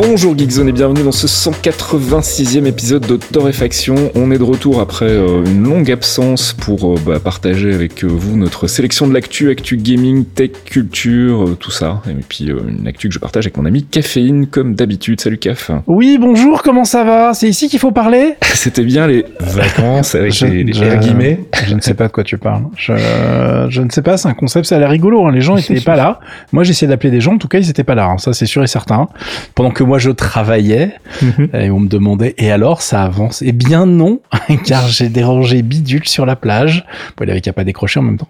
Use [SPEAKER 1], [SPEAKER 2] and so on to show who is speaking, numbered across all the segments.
[SPEAKER 1] Bonjour Geekzone et bienvenue dans ce 186e épisode de Torréfaction. On est de retour après euh, une longue absence pour euh, bah, partager avec euh, vous notre sélection de l'actu, actu gaming, tech, culture, tout ça. Et puis une actu que je partage avec mon ami Caféine comme d'habitude. Salut Caf.
[SPEAKER 2] Oui, bonjour, comment ça va? C'est ici qu'il faut parler?
[SPEAKER 1] C'était bien les vacances avec
[SPEAKER 2] je,
[SPEAKER 1] les, les
[SPEAKER 2] je,
[SPEAKER 1] guillemets.
[SPEAKER 2] Je ne sais pas de quoi tu parles. Je, je ne sais pas, c'est un concept, ça a l'air rigolo. Hein. Les gens étaient pas là. Moi j'essayais d'appeler des gens, en tout cas ils étaient pas là. Hein. Ça c'est sûr et certain. Pendant que moi je travaillais
[SPEAKER 1] Mhm.
[SPEAKER 2] et on me demandait et alors ça avance? Eh bien non, car j'ai dérangé Bidule sur la plage. Bon, il avait qu'à pas décrocher en même temps.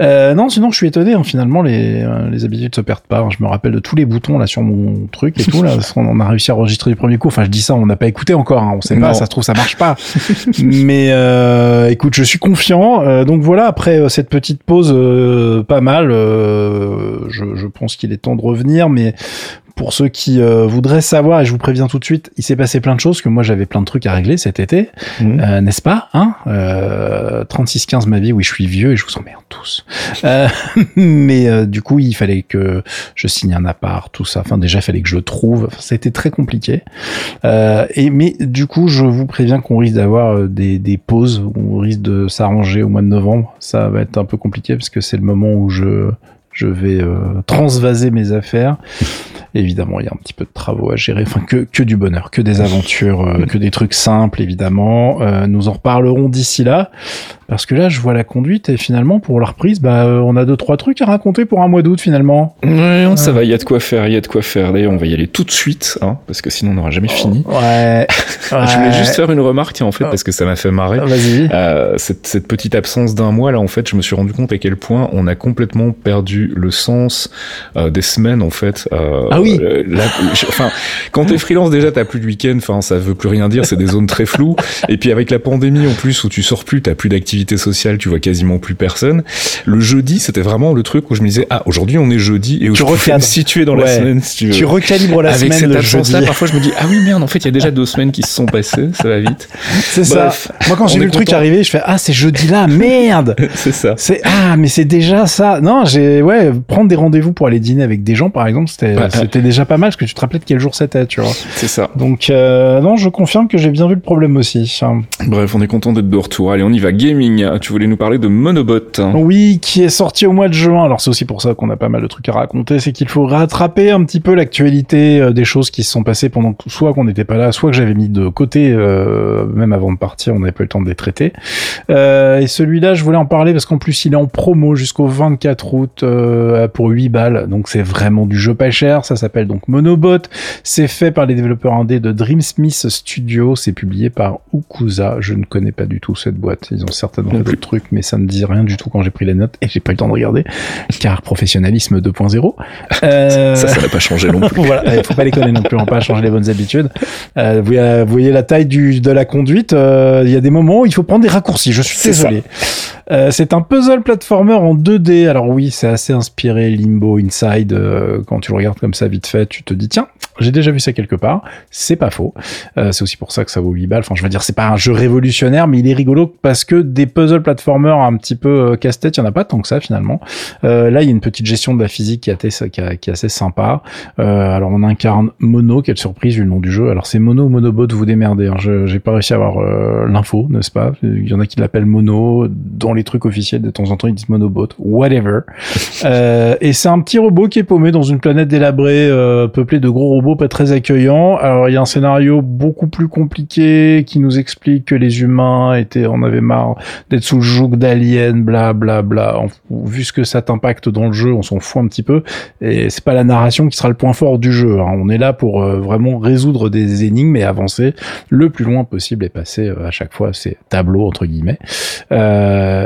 [SPEAKER 2] Euh, non, sinon je suis étonné. hein, finalement, les, euh, les habitudes se perdent pas. hein. Je me rappelle de tous les boutons là sur mon truc et tout là. parce qu'on on a réussi à enregistrer du premier coup. Enfin, je dis ça, on n'a pas écouté encore. hein. On sait
[SPEAKER 1] Non.
[SPEAKER 2] pas. Ça se trouve, ça marche pas. Mais euh, écoute, je suis confiant. Euh, donc voilà, après euh, cette petite pause, euh, pas mal. euh, je, je pense qu'il est temps de revenir, mais pour ceux qui euh, voudraient savoir, et je vous préviens tout de suite, il s'est passé plein de choses, que moi j'avais plein de trucs à régler cet été,
[SPEAKER 1] Mhm.
[SPEAKER 2] euh, n'est-ce pas hein euh, 36-15 ma vie, oui je suis vieux et je vous emmerde tous. Euh, mais euh, du coup il fallait que je signe un appart, tout ça. Enfin déjà il fallait que je le trouve. Enfin, ça a été très compliqué. Euh, et mais du coup je vous préviens qu'on risque d'avoir des, des pauses, on risque de s'arranger au mois de novembre. Ça va être un peu compliqué parce que c'est le moment où je je vais euh, transvaser mes affaires. Évidemment, il y a un petit peu de travaux à gérer, enfin que, que du bonheur, que des aventures, euh, que des trucs simples, évidemment. Euh, nous en reparlerons d'ici là, parce que là, je vois la conduite et finalement, pour la reprise, bah, euh, on a deux trois trucs à raconter pour un mois d'août finalement.
[SPEAKER 1] Ouais, ça va, il y a de quoi faire, il y a de quoi faire. D'ailleurs, on va y aller tout de suite, hein, parce que sinon on n'aura jamais fini.
[SPEAKER 2] Ouais.
[SPEAKER 1] Je voulais juste faire une remarque, tiens, en fait, parce que ça m'a fait marrer.
[SPEAKER 2] Vas-y.
[SPEAKER 1] Euh, cette, cette petite absence d'un mois là en fait je me suis rendu compte à quel point on a complètement perdu le sens euh, des semaines en fait Euh,
[SPEAKER 2] Ah oui.
[SPEAKER 1] euh, là, je- enfin quand t'es freelance déjà t'as plus de week-end enfin ça veut plus rien dire c'est des zones très floues et puis avec la pandémie en plus où tu sors plus t'as plus d'activité sociale tu vois quasiment plus personne le jeudi c'était vraiment le truc où je me disais ah aujourd'hui on est jeudi et où
[SPEAKER 2] Tu
[SPEAKER 1] je peux me situer dans la semaine si tu veux
[SPEAKER 2] Tu recalibres la
[SPEAKER 1] avec
[SPEAKER 2] semaine
[SPEAKER 1] cette
[SPEAKER 2] le
[SPEAKER 1] absence là
[SPEAKER 2] jeudi.
[SPEAKER 1] parfois je me dis ah oui merde en fait il y a déjà deux semaines qui se sont passées ça va vite
[SPEAKER 2] C'est ça. Moi, quand j'ai vu le truc arriver, je fais ah c'est jeudi là, merde.
[SPEAKER 1] c'est ça
[SPEAKER 2] C'est ah mais c'est déjà ça. Non, j'ai ouais prendre des rendez-vous pour aller dîner avec des gens par exemple, c'était
[SPEAKER 1] Ouais.
[SPEAKER 2] C'était déjà pas mal parce que tu te rappelais de quel jour c'était, tu vois.
[SPEAKER 1] c'est ça
[SPEAKER 2] Donc euh, non, je confirme que j'ai bien vu le problème aussi.
[SPEAKER 1] Bref, on est content d'être de retour. Allez, on y va. Gaming. Tu voulais nous parler de Monobot.
[SPEAKER 2] Oui, qui est sorti au mois de juin. Alors c'est aussi pour ça qu'on a pas mal de trucs à raconter, c'est qu'il faut rattraper un petit peu l'actualité euh, des choses qui se sont passées pendant soit qu'on n'était pas là, soit que j'avais mis de côté euh, même avant de partir, on n'avait pas eu le temps de les traiter. Euh, et celui-là, je voulais en parler parce qu'en plus il est en promo jusqu'au 24 août pour 8 balles. Donc c'est vraiment du jeu pas cher. Ça s'appelle donc Monobot. C'est fait par les développeurs indés de Dreamsmith Studio. C'est publié par Ukuza. Je ne connais pas du tout cette boîte. Ils ont certainement fait d'autres trucs, mais ça me dit rien du tout quand j'ai pris les notes et j'ai pas eu le temps de regarder. Car professionnalisme 2.0. Euh,
[SPEAKER 1] Ça, ça n'a pas changé non plus.
[SPEAKER 2] voilà, il faut pas déconner non plus, on pas changer les bonnes habitudes. Euh, vous, voyez, vous voyez la taille du, de la conduite, euh, il y a des moments où il faut prendre des raccourcis, je suis désolé. Euh, c'est un puzzle platformer en 2D, alors oui, c'est assez inspiré Limbo Inside, euh, quand tu le regardes comme ça vite fait, tu te dis, tiens, j'ai déjà vu ça quelque part, c'est pas faux. Euh, c'est aussi pour ça que ça vaut 8 balles, enfin je veux dire, c'est pas un jeu révolutionnaire, mais il est rigolo parce que des puzzle platformers un petit peu euh, casse-tête, il y en a pas tant que ça finalement. Euh, là, il y a une petite gestion de la physique qui assez, qui est- qui est assez sympa. Alors on incarne Mono, quelle surprise vu le nom du jeu. Alors c'est Mono ou Monobot, vous démerdez. Hein. J'ai pas réussi à avoir l'info, n'est-ce pas? Il y en a qui l'appellent Mono. Dans les trucs officiels, de temps en temps ils disent Monobot, whatever. euh, et c'est un petit robot qui est paumé dans une planète délabrée, euh, peuplée de gros robots pas très accueillants. Alors il y a un scénario beaucoup plus compliqué qui nous explique que les humains étaient, on avait marre d'être sous le joug d'aliens, bla bla bla. Vu ce que ça t'impacte dans le jeu, on s'en fout un petit peu. Et c'est pas la narration qui sera le point fort du jeu. hein. On est là pour euh, vraiment résoudre des énigmes et avancer le plus loin possible et passer à chaque fois ces tableaux entre guillemets.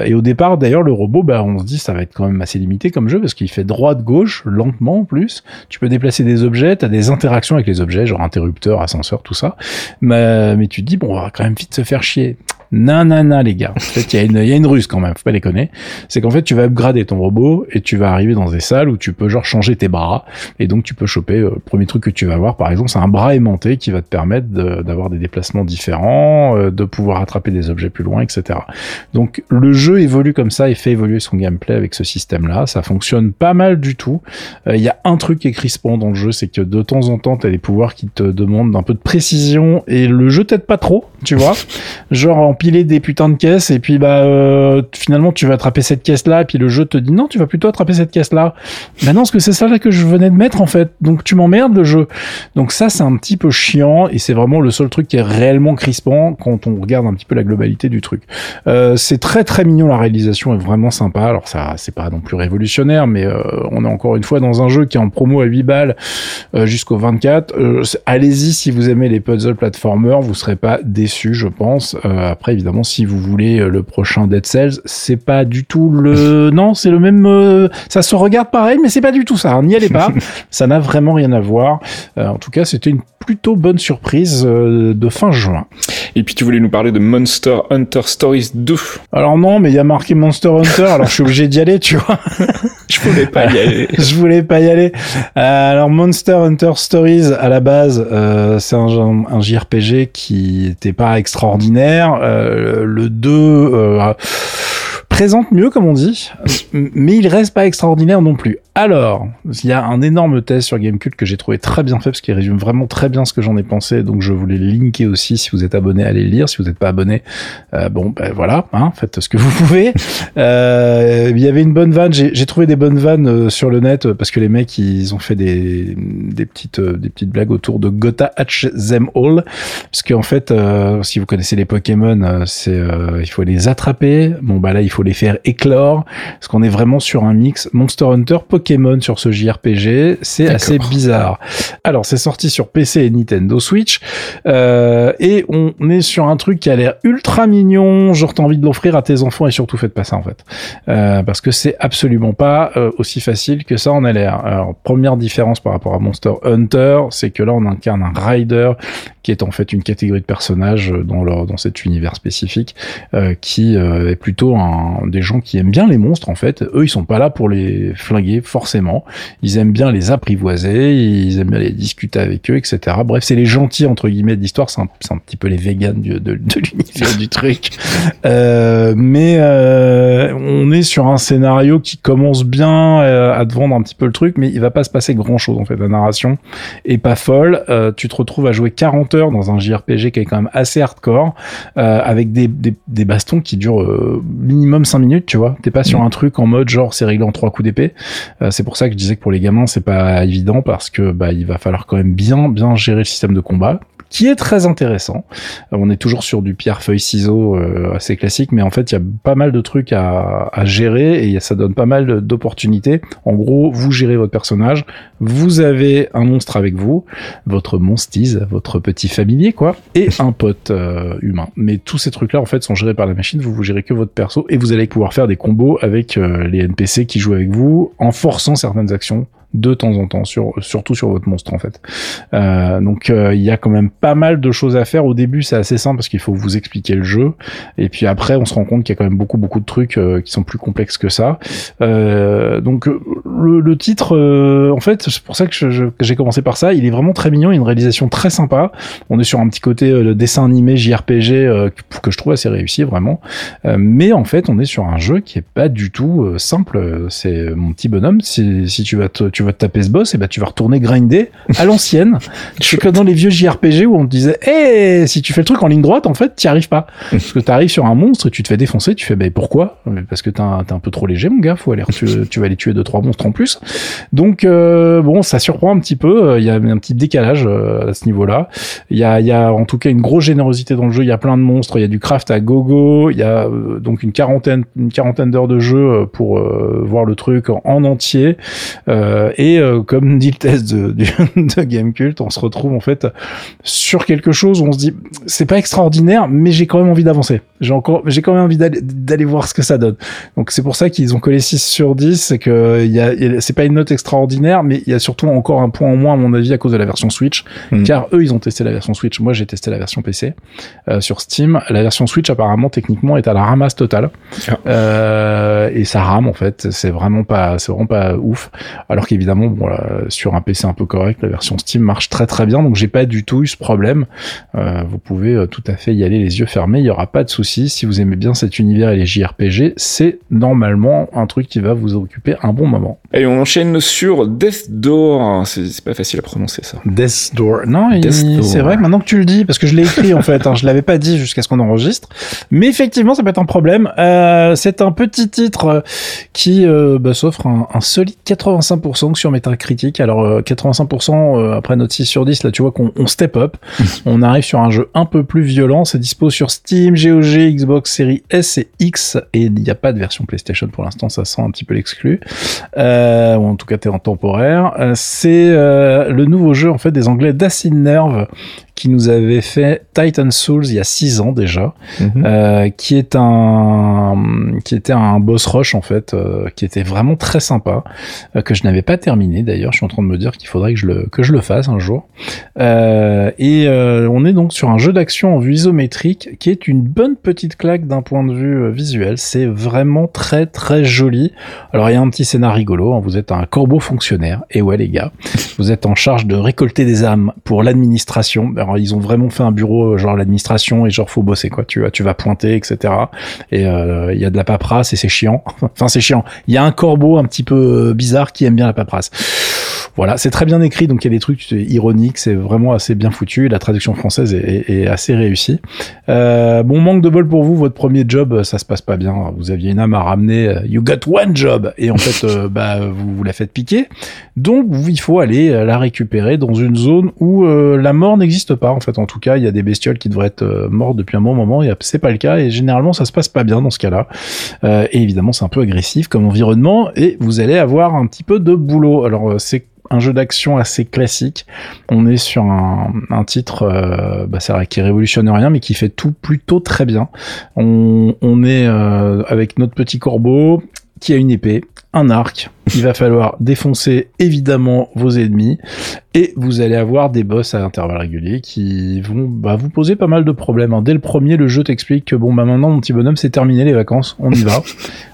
[SPEAKER 2] Et au départ, d'ailleurs, le robot, bah, on se dit ça va être quand même assez limité comme jeu parce qu'il fait droite gauche lentement en plus. Tu peux déplacer des objets, t'as des interactions avec les objets, genre interrupteur, ascenseur, tout ça. Mais, mais tu te dis bon, on va quand même vite se faire chier. Non, non, non, les gars. En fait, il y, a une, y a une ruse quand même, faut pas déconner. C'est qu'en fait, tu vas upgrader ton robot et tu vas arriver dans des salles où tu peux genre changer tes bras. Et donc, tu peux choper, euh, le premier truc que tu vas voir, par exemple, c'est un bras aimanté qui va te permettre d'avoir des déplacements différents, euh, de pouvoir attraper des objets plus loin, etc. Donc, le jeu évolue comme ça et fait évoluer son gameplay avec ce système-là. Ça fonctionne pas mal du tout. Il y a un truc qui est crispant dans le jeu, c'est que de temps en temps, tu as des pouvoirs qui te demandent un peu de précision et le jeu t'aide pas trop, tu vois. Genre empiler des putains de caisses et puis bah euh, finalement tu vas attraper cette caisse là et puis le jeu te dit non, tu vas plutôt attraper cette caisse là. Bah non, parce que c'est ça là que je venais de mettre en fait. Donc tu m'emmerdes le jeu. Donc ça c'est un petit peu chiant et c'est vraiment le seul truc qui est réellement crispant quand on regarde un petit peu la globalité du truc. Euh, c'est très très mignon la réalisation est vraiment sympa. Alors ça c'est pas non plus révolutionnaire mais euh, on est encore une fois dans un jeu qui est en promo à 8 balles euh, jusqu'au 24. Euh, allez-y si vous aimez les puzzle platformers, vous serez pas déçus, je pense. Euh, après, évidemment, si vous voulez le prochain Dead Cells, c'est pas du tout le. Non, c'est le même. Ça se regarde pareil, mais c'est pas du tout ça. Hein. N'y allez pas. ça n'a vraiment rien à voir. en tout cas, c'était une plutôt bonne surprise de fin juin.
[SPEAKER 1] Et puis tu voulais nous parler de Monster Hunter Stories 2.
[SPEAKER 2] Alors non, mais il y a marqué Monster Hunter, alors je suis obligé d'y aller, tu vois.
[SPEAKER 1] je voulais pas y aller.
[SPEAKER 2] je voulais pas y aller. Euh, alors Monster Hunter Stories, à la base, euh, c'est un, un, JRPG qui était pas extraordinaire. Euh, le 2 présente mieux, comme on dit, mais il reste pas extraordinaire non plus. Alors, il y a un énorme test sur Gamecult que j'ai trouvé très bien fait parce qu'il résume vraiment très bien ce que j'en ai pensé. Donc, je voulais linker aussi si vous êtes abonné, allez le lire. Si vous n'êtes pas abonné, euh, bon, ben voilà, hein, faites ce que vous pouvez. Euh, il y avait une bonne vanne. J'ai trouvé des bonnes vannes euh, sur le net parce que les mecs ils ont fait des, des petites des petites blagues autour de Gotha Hatch Them All, parce qu'en fait, si vous connaissez les Pokémon, c'est il faut les attraper. Bon bah là, il faut les faire éclore, parce qu'on est vraiment sur un mix Monster Hunter Pokémon sur ce JRPG. C'est assez bizarre. Alors, c'est sorti sur PC et Nintendo Switch, euh, et on est sur un truc qui a l'air ultra mignon. Genre, t'as envie de l'offrir à tes enfants, et surtout faites pas ça en fait, euh, parce que c'est absolument pas euh, aussi facile que ça en a l'air. Alors, première différence par rapport à Monster Hunter, c'est que là, on incarne un rider qui est en fait une catégorie de personnages dans leur dans cet univers spécifique, qui est plutôt un des gens qui aiment bien les monstres en fait. Eux, ils sont pas là pour les flinguer forcément. Ils aiment bien les apprivoiser, ils aiment bien les discuter avec eux, etc. Bref, c'est les gentils entre guillemets de l'histoire. C'est un, un, petit peu les végans de, de, l'univers du truc. Euh, mais euh, on est sur un scénario qui commence bien euh, à te vendre un petit peu le truc, mais il va pas se passer grand chose en fait. La narration est pas folle. Euh, tu te retrouves à jouer 40 dans un JRPG qui est quand même assez hardcore, euh, avec des, des, des, bastons qui durent minimum 5 minutes, tu vois. T'es pas sur mm. un truc en mode genre c'est réglé en trois coups d'épée. Euh, c'est pour ça que je disais que pour les gamins c'est pas évident parce que bah il va falloir quand même bien bien gérer le système de combat qui est très intéressant. Euh, on est toujours sur du pierre feuille ciseaux euh, assez classique, mais en fait il y a pas mal de trucs à, gérer et ça donne pas mal d'opportunités. En gros, vous gérez votre personnage, vous avez un monstre avec vous, votre monstise, votre petit familier quoi, et un pote euh, humain. Mais tous ces trucs là en fait sont gérés par la machine. Vous vous gérez que votre perso et vous allez pouvoir faire des combos avec les NPC qui jouent avec vous en forçant certaines actions de temps en temps, sur, surtout sur votre monstre en fait. Euh, donc euh, il y a quand même pas mal de choses à faire. Au début c'est assez simple parce qu'il faut vous expliquer le jeu, et puis après on se rend compte qu'il y a quand même beaucoup beaucoup de trucs euh, qui sont plus complexes que ça. Euh, donc le, le titre, en fait c'est pour ça que j'ai commencé par ça. Il est vraiment très mignon, il y a une réalisation très sympa. On est sur un petit côté le dessin animé JRPG que je trouve assez réussi vraiment. mais en fait on est sur un jeu qui est pas du tout simple. C'est mon petit bonhomme. Si, si tu vas te, tu vas te taper ce boss, et ben tu vas retourner grinder à l'ancienne. C'est comme dans les vieux JRPG où on te disait, eh, si tu fais le truc en ligne droite, en fait, t'y arrives pas. Parce que t'arrives sur un monstre et tu te fais défoncer, tu fais, ben pourquoi? Parce que t'es un, un, peu trop léger, mon gars. Faut aller, tu, tu, vas aller tuer deux trois monstres en plus. Donc euh, bon, ça surprend un petit peu. Il y a un petit décalage euh, à ce niveau-là. Il y a, il y a en tout cas une grosse générosité dans le jeu. Il y a plein de monstres. Il y a du craft à gogo. Il y a euh, donc une quarantaine, une quarantaine d'heures de jeu pour voir le truc en, entier. Euh, et euh, comme dit le test de, de, Gamecult, on se retrouve en fait sur quelque chose où on se dit c'est pas extraordinaire, mais j'ai quand même envie d'avancer. J'ai encore, j'ai quand même envie d'aller voir ce que ça donne. Donc c'est pour ça qu'ils ont collé 6 sur 10, c'est que il y a, c'est pas une note extraordinaire, mais il y a surtout encore un point en moins à mon avis à cause de la version Switch,
[SPEAKER 1] Mm.
[SPEAKER 2] car eux ils ont testé la version Switch, moi j'ai testé la version PC euh, sur Steam. La version Switch apparemment techniquement est à la ramasse totale
[SPEAKER 1] Ah.
[SPEAKER 2] Euh, et ça rame en fait. C'est vraiment pas, c'est vraiment pas ouf. Alors qu'évidemment, bon, là, sur un PC un peu correct, la version Steam marche très très bien, donc j'ai pas du tout eu ce problème. Euh, vous pouvez euh, tout à fait y aller les yeux fermés, il y aura pas de souci. Si vous aimez bien cet univers et les JRPG, c'est normalement un truc qui va vous occuper un bon moment.
[SPEAKER 1] Allez, on enchaîne sur Death Door. C'est pas facile à prononcer ça.
[SPEAKER 2] Death Door. Non, c'est vrai que maintenant que tu le dis, parce que je l'ai écrit en fait, hein, je l'avais pas dit jusqu'à ce qu'on enregistre, mais effectivement, ça peut être un problème. Euh, c'est un petit titre qui euh, bah, s'offre un, un solide 85% sur Metacritic. Alors euh, 85% euh, après notre 6 sur 10, là tu vois qu'on on step up. on arrive sur un jeu un peu plus violent. C'est dispo sur Steam, GOG, Xbox Series S et X, et il n'y a pas de version PlayStation pour l'instant. Ça sent un petit peu l'exclu, euh, ou en tout cas t'es en temporaire. Euh, c'est euh, le nouveau jeu en fait des Anglais d'Acid Nerve qui nous avait fait Titan Souls il y a 6 ans déjà,
[SPEAKER 1] Mhm.
[SPEAKER 2] euh, qui est un qui était un boss rush en fait, euh, qui était vraiment très sympa, euh, que je n'avais pas terminé d'ailleurs. Je suis en train de me dire qu'il faudrait que je le que je le fasse un jour. Euh, et euh, on est donc sur un jeu d'action en vue isométrique qui est une bonne petite claque d'un point de vue euh, visuel. C'est vraiment très très joli. Alors il y a un petit scénar rigolo. hein. Vous êtes un corbeau fonctionnaire. Et ouais les gars, vous êtes en charge de récolter des âmes pour l'administration. Ils ont vraiment fait un bureau euh, genre l'administration et genre faut bosser quoi. Tu vas tu vas pointer etc. Et euh, il y a de la paperasse et c'est chiant. enfin c'est chiant. Il y a un corbeau un petit peu euh, bizarre qui aime bien la paperasse. Voilà, c'est très bien écrit, donc il y a des trucs ironiques, c'est vraiment assez bien foutu. La traduction française est, assez réussie. Euh, bon, manque de bol pour vous, votre premier job, ça se passe pas bien. Vous aviez une âme à ramener, euh, you got one job, et en fait, euh, bah, vous, la faites piquer. Donc, il faut aller euh, la récupérer dans une zone où euh, la mort n'existe pas. En fait, en tout cas, il y a des bestioles qui devraient être euh, mortes depuis un bon moment, et c'est pas le cas. Et généralement, ça se passe pas bien dans ce cas-là. Euh, et évidemment, c'est un peu agressif comme environnement, et vous allez avoir un petit peu de boulot. Alors, euh, c'est un jeu d'action assez classique. On est sur un, un titre, euh, bah, qui révolutionne rien, mais qui fait tout plutôt très bien. On, on est euh, avec notre petit corbeau qui a une épée, un arc. Il va falloir défoncer évidemment vos ennemis et vous allez avoir des boss à intervalles réguliers qui vont bah, vous poser pas mal de problèmes. hein. Dès le premier, le jeu t'explique que bon bah maintenant mon petit bonhomme c'est terminé les vacances, on y va.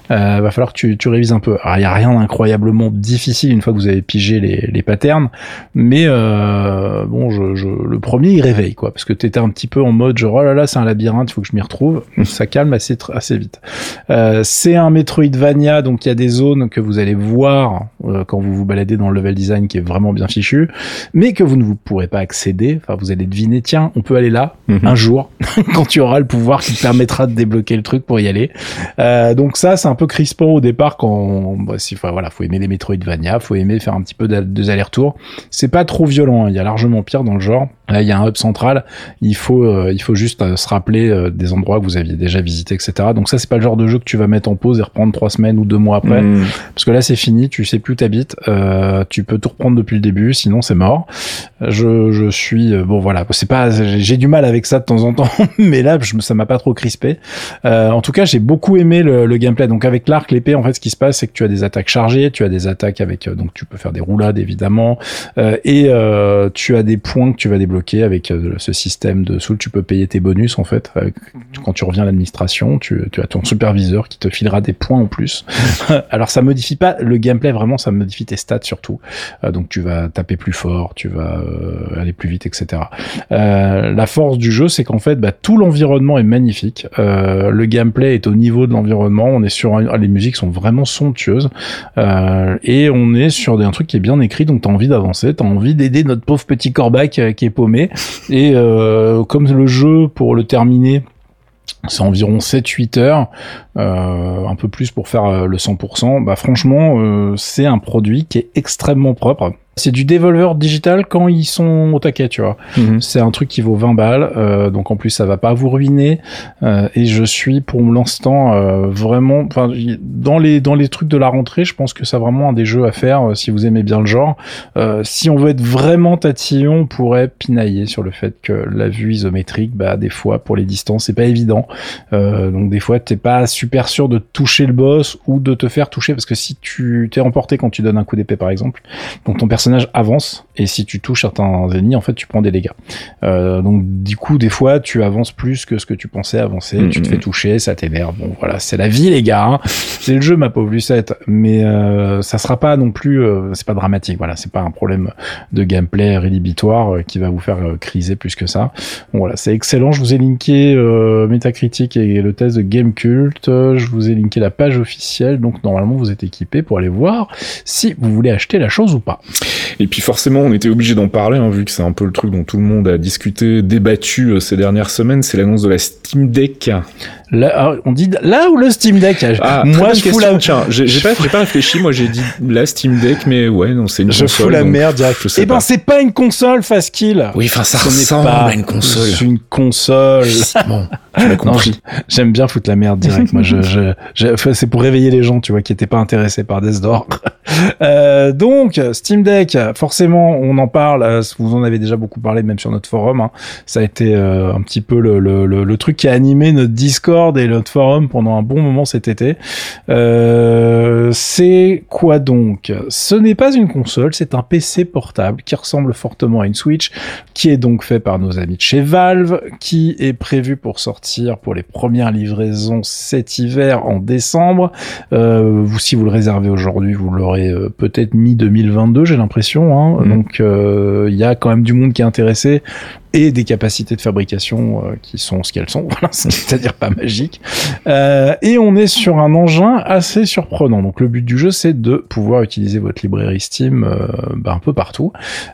[SPEAKER 2] Euh, va falloir que tu, tu révises un peu. Alors il y a rien d'incroyablement difficile une fois que vous avez pigé les, les patterns, mais euh, bon je, je, le premier il réveille quoi parce que t'étais un petit peu en mode genre oh là là c'est un labyrinthe, il faut que je m'y retrouve. Ça calme assez assez vite. Euh, c'est un Metroidvania donc il y a des zones que vous allez voir euh, quand vous vous baladez dans le level design qui est vraiment bien fichu, mais que vous ne vous pourrez pas accéder. Enfin vous allez deviner tiens on peut aller là
[SPEAKER 1] Mhm.
[SPEAKER 2] un jour quand tu auras le pouvoir qui te permettra de débloquer le truc pour y aller. Euh, donc ça, c'est un peu crispant au départ quand, bah, si, voilà, faut aimer les Metroidvania, faut aimer faire un petit peu de, des allers-retours. C'est pas trop violent, hein, il y a largement pire dans le genre. Là, il y a un hub central, il faut, euh, il faut juste euh, se rappeler euh, des endroits que vous aviez déjà visités, etc. Donc ça, c'est pas le genre de jeu que tu vas mettre en pause et reprendre trois semaines ou deux mois après.
[SPEAKER 1] Mhm.
[SPEAKER 2] Parce que là, c'est fini, tu sais plus où t'habites, euh, tu peux tout reprendre depuis le début, sinon c'est mort. Je, je suis, euh, bon voilà, c'est pas, j'ai du mal avec ça de temps en temps, mais là, je, ça m'a pas trop crispé. Euh, en tout cas, j'ai beaucoup aimé le, le gameplay. Donc avec l'arc, l'épée, en fait, ce qui se passe, c'est que tu as des attaques chargées, tu as des attaques avec, donc tu peux faire des roulades évidemment, euh, et tu as des points que tu vas débloquer avec ce système de soul. Tu peux payer tes bonus en fait avec- quand tu reviens à l'administration. Tu, tu as ton superviseur qui te filera des points en plus. Alors ça modifie pas le gameplay vraiment, ça modifie tes stats surtout. Euh, donc tu vas taper plus fort, tu vas euh, aller plus vite, etc. Euh, la force du jeu, c'est qu'en fait, bah, tout l'environnement est magnifique. Euh, le gameplay est au niveau de l'environnement. On est sur un- les musiques sont vraiment somptueuses Euh, et on est sur un truc qui est bien écrit. Donc t'as envie d'avancer, t'as envie d'aider notre pauvre petit corbac euh, qui est paumé. Et comme le jeu pour le terminer c'est environ 7-8 heures, euh, un peu plus pour faire euh, le 100%. Bah franchement, euh, c'est un produit qui est extrêmement propre. C'est du Devolver digital quand ils sont au taquet, tu vois.
[SPEAKER 1] Mhm.
[SPEAKER 2] C'est un truc qui vaut 20 balles, euh, donc en plus ça va pas vous ruiner. Euh, et je suis pour l'instant euh, vraiment, dans les dans les trucs de la rentrée, je pense que c'est vraiment un des jeux à faire euh, si vous aimez bien le genre. Si on veut être vraiment tatillon, on pourrait pinailler sur le fait que la vue isométrique, bah des fois pour les distances c'est pas évident. Donc des fois t'es pas super sûr de toucher le boss ou de te faire toucher parce que si tu t'es emporté quand tu donnes un coup d'épée par exemple, donc ton personnage avance et si tu touches certains ennemis en fait tu prends des dégâts. Euh, donc du coup des fois tu avances plus que ce que tu pensais avancer
[SPEAKER 1] Mhm.
[SPEAKER 2] tu te fais toucher ça t'énerve. Bon voilà c'est la vie les gars hein. c'est le jeu ma pauvre Lucette. Mais euh, ça sera pas non plus euh, c'est pas dramatique voilà. C'est pas un problème de gameplay rédhibitoire euh, qui va vous faire criser plus que ça. Bon, voilà c'est excellent. Je vous ai linké Metacritic et le test de Gamecult. Euh, je vous ai linké la page officielle. Donc normalement vous êtes équipé pour aller voir si vous voulez acheter la chose ou pas
[SPEAKER 1] Et puis forcément, on était obligé d'en parler, hein, vu que c'est un peu le truc dont tout le monde a discuté, débattu euh, ces dernières semaines, c'est l'annonce de la Steam Deck.
[SPEAKER 2] Là, ah, on dit là où le Steam Deck
[SPEAKER 1] Ah,
[SPEAKER 2] Moi, je fous la-
[SPEAKER 1] Tiens, j'ai pas, pas réfléchi, moi j'ai dit la Steam Deck, mais ouais, non, c'est une
[SPEAKER 2] Je
[SPEAKER 1] console.
[SPEAKER 2] fous la
[SPEAKER 1] donc
[SPEAKER 2] merde direct.
[SPEAKER 1] je sais
[SPEAKER 2] Eh ben, c'est pas une console, Fastkill.
[SPEAKER 1] Oui, enfin, ça
[SPEAKER 2] Ce
[SPEAKER 1] ressemble
[SPEAKER 2] pas
[SPEAKER 1] à une console.
[SPEAKER 2] C'est une console.
[SPEAKER 1] Bon, tu l'as
[SPEAKER 2] Non,
[SPEAKER 1] compris.
[SPEAKER 2] j'aime bien foutre la merde direct. Moi, je, je, je- c'est pour réveiller les gens, tu vois, qui étaient pas intéressés par Death Door. Euh, donc, Steam Deck, forcément, on en parle. euh, Vous en avez déjà beaucoup parlé, même sur notre forum. hein. Ça a été euh, un petit peu le, le, le, le truc qui a animé notre Discord et notre forum pendant un bon moment cet été. Euh, c'est quoi donc? Ce n'est pas une console, c'est un PC portable qui ressemble fortement à une Switch, qui est donc fait par nos amis de chez Valve, qui est prévu pour sortir pour les premières livraisons cet hiver en décembre. Euh, vous, si vous le réservez aujourd'hui, vous l'aurez euh, peut-être mi 2022, j'ai l'impression. Hein.
[SPEAKER 1] Mhm.
[SPEAKER 2] Donc euh, il y a quand même du monde qui est intéressé et des capacités de fabrication euh, qui sont ce qu'elles sont, voilà, c'est-à-dire pas magiques. Euh, et on est sur un engin assez surprenant. Donc le but du jeu, c'est de pouvoir utiliser votre librairie Steam euh, bah, un peu partout.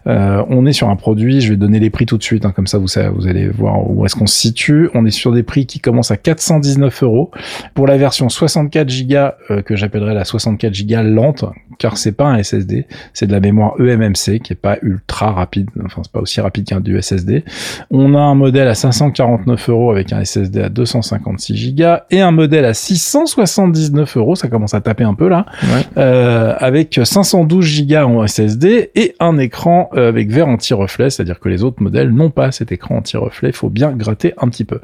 [SPEAKER 2] Euh, on est sur un produit, je vais donner les prix tout de suite, hein, comme ça vous, savez- vous allez voir où est-ce qu'on se situe. On est sur des prix qui commencent à 419 euros pour la version 64 Go euh, que j'appellerais la 64 Go lente, car c'est pas un SSD, c'est de la mémoire eMMC qui est pas ultra rapide, enfin c'est pas aussi rapide qu'un du SSD. On a un modèle à 549 euros avec un SSD à 256 Go et un modèle à 679 euros, ça commence à taper un peu là,
[SPEAKER 1] Ouais.
[SPEAKER 2] euh, avec 512 Go en SSD et un écran euh, avec verre anti-reflet, c'est-à-dire que les autres modèles n'ont pas cet écran anti-reflet, il faut bien gratter un petit peu.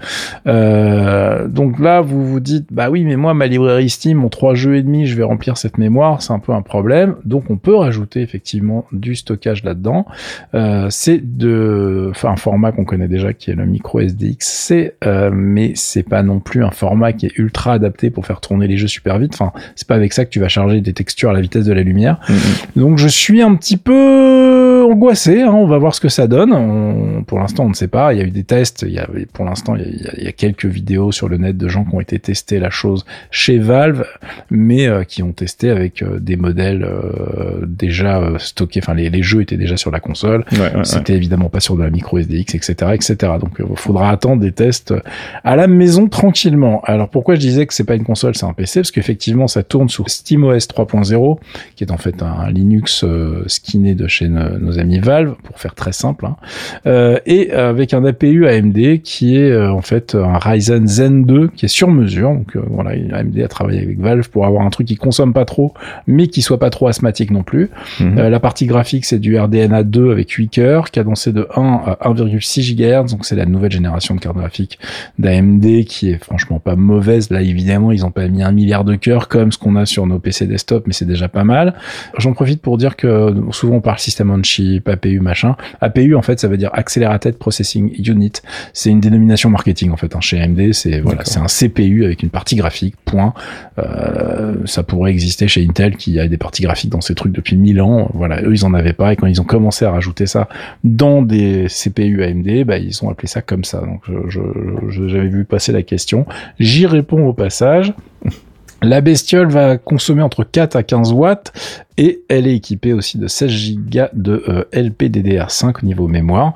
[SPEAKER 2] Euh, donc là, vous vous dites, bah oui, mais moi, ma librairie Steam, mon trois jeux et demi, je vais remplir cette mémoire, c'est un peu un problème. Donc on peut rajouter effectivement du stockage là-dedans. Euh, c'est de, enfin, format qu'on connaît déjà qui est le micro SDXC, euh, mais c'est pas non plus un format qui est ultra adapté pour faire tourner les jeux super vite. Enfin, c'est pas avec ça que tu vas charger des textures à la vitesse de la lumière.
[SPEAKER 1] Mhm.
[SPEAKER 2] Donc je suis un petit peu angoissé, hein, on va voir ce que ça donne. On- pour l'instant, on ne sait pas. Il y a eu des tests. Il y a, pour l'instant, il y a- il y, quelques vidéos sur le net de gens qui ont été testés la chose chez Valve, mais euh, qui ont testé avec euh, des modèles euh, déjà stockés. Enfin, les, les jeux étaient déjà sur la console.
[SPEAKER 1] Ouais, ouais, ouais.
[SPEAKER 2] C'était évidemment pas sur de la micro SDX, etc., etc. Donc, il faudra attendre des tests à la maison tranquillement. Alors, pourquoi je disais que c'est pas une console, c'est un PC Parce qu'effectivement, ça tourne sous SteamOS 3.0, qui est en fait un Linux euh, skinné de chez no- nos amis Valve, pour faire très simple, hein. Euh, et avec un APU AMD qui est euh, en fait un Ryzen Zen 2 qui est sur mesure. Donc euh, voilà, AMD a travaillé avec Valve pour avoir un truc qui consomme pas trop, mais qui soit pas trop asthmatique non plus.
[SPEAKER 1] Mhm.
[SPEAKER 2] La partie graphique, c'est du RDNA 2 avec 8 cœurs, cadencé de 1 à 1,6 GHz, donc c'est la nouvelle génération de carte graphique d'AMD qui est franchement pas mauvaise. Là, évidemment, ils ont pas mis un milliard de cœurs comme ce qu'on a sur nos PC desktop, mais c'est déjà pas mal. J'en profite pour dire que souvent on parle system on chip, APU, machin. APU, en fait, ça veut dire Accelerated Processing Unit. C'est une dénomination marketing, en fait, hein, chez AMD. C'est, voilà, c'est un CPU avec une partie graphique, point. Euh, ça pourrait exister chez Intel qui a des parties graphiques dans ces trucs depuis 1000 ans. Voilà, eux ils en avaient pas et quand ils ont commencé à rajouter ça dans des CPU AMD, bah ils ont appelé ça comme ça. Donc je, je- je- j'avais vu passer la question. J'y réponds au passage. La bestiole va consommer entre 4 à 15 watts et elle est équipée aussi de 16 Go de euh, LPDDR5 au niveau mémoire.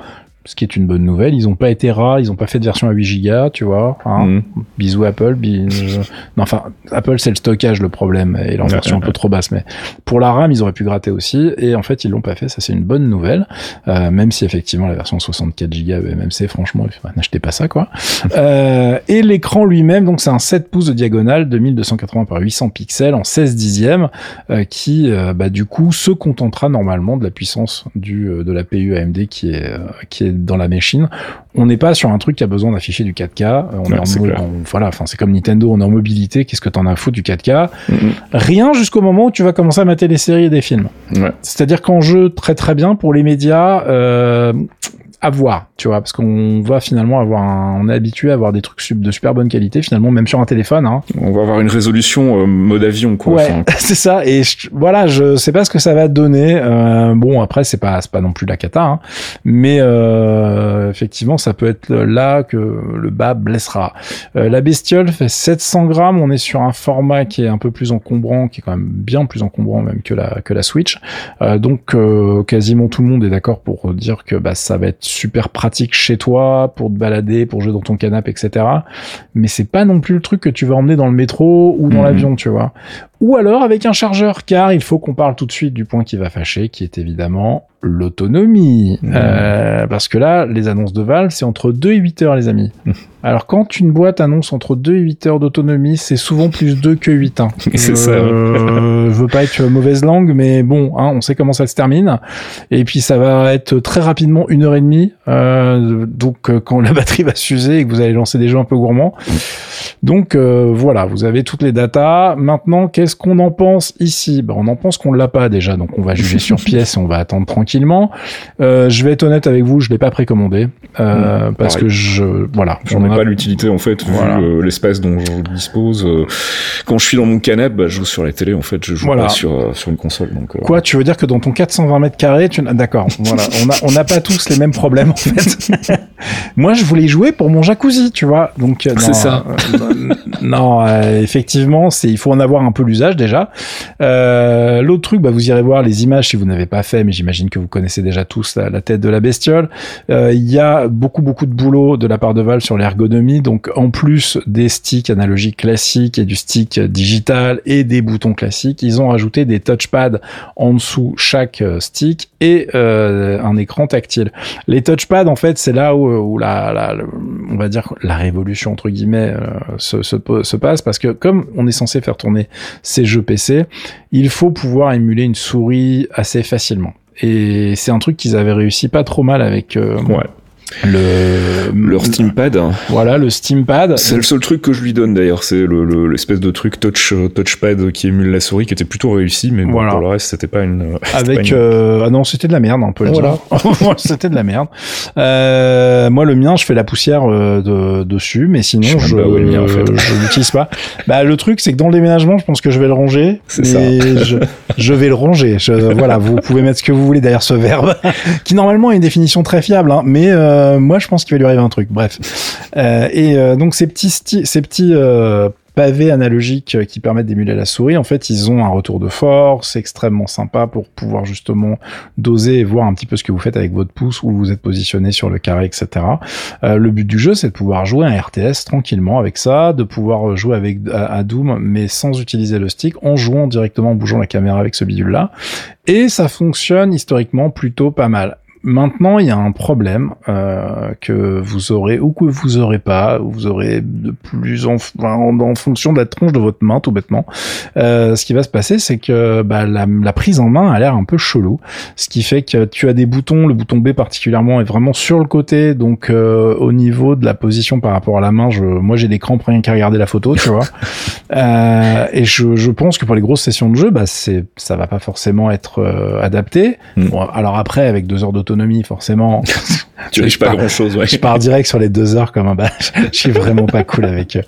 [SPEAKER 2] Ce qui est une bonne nouvelle. Ils ont pas été rats, ils ont pas fait de version à 8 Go, tu vois. Hein.
[SPEAKER 1] Mhm.
[SPEAKER 2] Bisous Apple. bis- non, enfin, Apple, c'est le stockage le problème et leur version un peu trop basse. Mais pour la RAM, ils auraient pu gratter aussi. Et en fait, ils l'ont pas fait. Ça, c'est une bonne nouvelle. Euh, même si effectivement la version 64 Go MMC, franchement, n'achetez pas ça, quoi. Euh, et l'écran lui-même, donc c'est un 7 pouces de diagonale de 1280 par 800 pixels en 16 dixièmes, euh, qui, euh, bah, du coup, se contentera normalement de la puissance du euh, de la PU AMD qui est euh, qui est dans la machine. On n'est pas sur un truc qui a besoin d'afficher du 4K. euh, On
[SPEAKER 1] Ouais,
[SPEAKER 2] est en,
[SPEAKER 1] clair.
[SPEAKER 2] voilà, enfin c'est comme Nintendo, on est en mobilité. Qu'est-ce que t'en as à foutre du 4K
[SPEAKER 1] Mhm.
[SPEAKER 2] Rien jusqu'au moment où tu vas commencer à mater des séries et des films.
[SPEAKER 1] Ouais.
[SPEAKER 2] C'est-à-dire qu'en jeu, très très bien pour les médias, euh, à voir, tu vois, parce qu'on va finalement avoir un, on est habitué à avoir des trucs de super bonne qualité, finalement, même sur un téléphone, hein.
[SPEAKER 1] On va avoir une résolution euh, mode avion, quoi.
[SPEAKER 2] Ouais,
[SPEAKER 1] Enfin,
[SPEAKER 2] c'est ça. Et je- voilà, je sais pas ce que ça va donner. Euh, bon, après, c'est pas, c'est pas non plus la cata, hein. mais euh, effectivement, ça peut être là que le bas blessera. Euh, la bestiole fait 700 grammes. On est sur un format qui est un peu plus encombrant, qui est quand même bien plus encombrant même que la que la Switch. Euh, donc, euh, quasiment tout le monde est d'accord pour dire que bah, ça va être super pratique chez toi pour te balader, pour jouer dans ton canapé, etc. Mais c'est pas non plus le truc que tu vas emmener dans le métro ou dans
[SPEAKER 1] Mhm.
[SPEAKER 2] l'avion, tu vois. Ou alors avec un chargeur, car il faut qu'on parle tout de suite du point qui va fâcher, qui est évidemment l'autonomie.
[SPEAKER 1] Mhm.
[SPEAKER 2] Euh, parce que là, les annonces de Valve, c'est entre 2 et 8 heures, les amis.
[SPEAKER 1] Mhm.
[SPEAKER 2] Alors quand une boîte annonce entre 2 et 8 heures d'autonomie, c'est souvent plus 2 que 8. Hein.
[SPEAKER 1] C'est
[SPEAKER 2] Je-
[SPEAKER 1] ça.
[SPEAKER 2] Je veux pas être mauvaise langue, mais bon, hein, on sait comment ça se termine. Et puis ça va être très rapidement une heure et demie. Euh, donc euh, quand la batterie va s'user et que vous allez lancer des jeux un peu gourmands. Donc euh, voilà, vous avez toutes les datas. Maintenant, qu'est-ce qu'on en pense ici? Ben, On en pense qu'on l'a pas déjà, donc on va juger sur pièce et on va attendre tranquillement. Euh, je vais être honnête avec vous, je l'ai pas précommandé euh, parce
[SPEAKER 1] pareil.
[SPEAKER 2] que je voilà,
[SPEAKER 1] J'en ai pas l'utilité en fait, vu
[SPEAKER 2] Voilà.
[SPEAKER 1] euh, l'espace dont je dispose. quand je suis dans mon canapé, bah, je joue sur la télé en fait, je joue
[SPEAKER 2] Voilà.
[SPEAKER 1] pas sur, sur une console. Donc, euh,
[SPEAKER 2] Quoi, tu veux dire que dans ton 420 mètres carrés, tu. D'accord, voilà, on a, on n'a pas tous les mêmes problèmes en fait. Moi, je voulais jouer pour mon jacuzzi, tu vois. Donc
[SPEAKER 1] C'est ça.
[SPEAKER 2] non, effectivement, c'est il faut en avoir un peu l'usage déjà. Euh, L'autre truc, bah, vous irez voir les images si vous n'avez pas fait, mais j'imagine que vous connaissez déjà tous la, tête de la bestiole. Euh, Il y a beaucoup beaucoup de boulot de la part de Valve sur l'ergonomie. Donc en plus des sticks analogiques classiques et du stick digital et des boutons classiques, ils ont rajouté des touchpads en dessous chaque euh, stick et un écran tactile. Les touchpads, en fait, c'est là où, où la, on va dire la révolution entre guillemets se, se, se passe parce que comme on est censé faire tourner ces jeux PC, il faut pouvoir émuler une souris assez facilement. Et c'est un truc qu'ils avaient réussi pas trop mal avec euh,
[SPEAKER 1] Ouais.
[SPEAKER 2] Le
[SPEAKER 1] Leur Steampad,
[SPEAKER 2] Voilà le Steampad.
[SPEAKER 1] c'est le seul truc que je lui donne d'ailleurs, c'est le- le- l'espèce de truc touch euh, touchpad qui émule la souris, qui était plutôt réussi, mais bon,
[SPEAKER 2] Voilà.
[SPEAKER 1] pour le reste, c'était pas une. pas
[SPEAKER 2] avec
[SPEAKER 1] une-
[SPEAKER 2] euh, ah non c'était de la merde on peut le
[SPEAKER 1] Voilà.
[SPEAKER 2] dire c'était de la merde euh, moi le mien je fais la poussière de, dessus mais sinon
[SPEAKER 1] Je
[SPEAKER 2] je
[SPEAKER 1] le en fait.
[SPEAKER 2] je l'utilise pas bah le truc c'est que dans le déménagement je pense que je vais le ranger
[SPEAKER 1] C'est
[SPEAKER 2] mais je, je vais le ranger voilà vous pouvez mettre ce que vous voulez derrière ce verbe qui normalement a une définition très fiable hein, mais euh, moi je pense qu'il va lui arriver un truc bref Euh, et euh, donc ces petits ces petits euh, pavés analogiques euh, qui permettent d'émuler la souris, en fait, ils ont un retour de force extrêmement sympa pour pouvoir justement doser et voir un petit peu ce que vous faites avec votre pouce, où vous êtes positionné sur le carré, etc. Euh, le but du jeu, c'est de pouvoir jouer un RTS tranquillement avec ça, de pouvoir jouer avec à, à Doom, mais sans utiliser le stick, en jouant directement, en bougeant la caméra avec ce bidule-là. Et ça fonctionne historiquement plutôt pas mal. Maintenant, il y a un problème euh, que vous aurez ou que vous aurez pas, ou vous aurez de plus en, en, en fonction de la tronche de votre main, tout bêtement. Euh, ce qui va se passer, c'est que bah, la, la prise en main a l'air un peu chelou, ce qui fait que tu as des boutons, le bouton B particulièrement est vraiment sur le côté, donc euh, au niveau de la position par rapport à la main, je, moi j'ai des crampes rien qu'à regarder la photo, tu vois. Euh, et je, je pense que pour les grosses sessions de jeu, bah c'est ça va pas forcément être euh, adapté.
[SPEAKER 1] Mm.
[SPEAKER 2] Bon, alors après, avec deux heures d'autonomie, forcément,
[SPEAKER 1] tu risques pas grand chose, ouais.
[SPEAKER 2] je pars direct sur les deux heures comme un bah, je suis vraiment pas cool avec eux.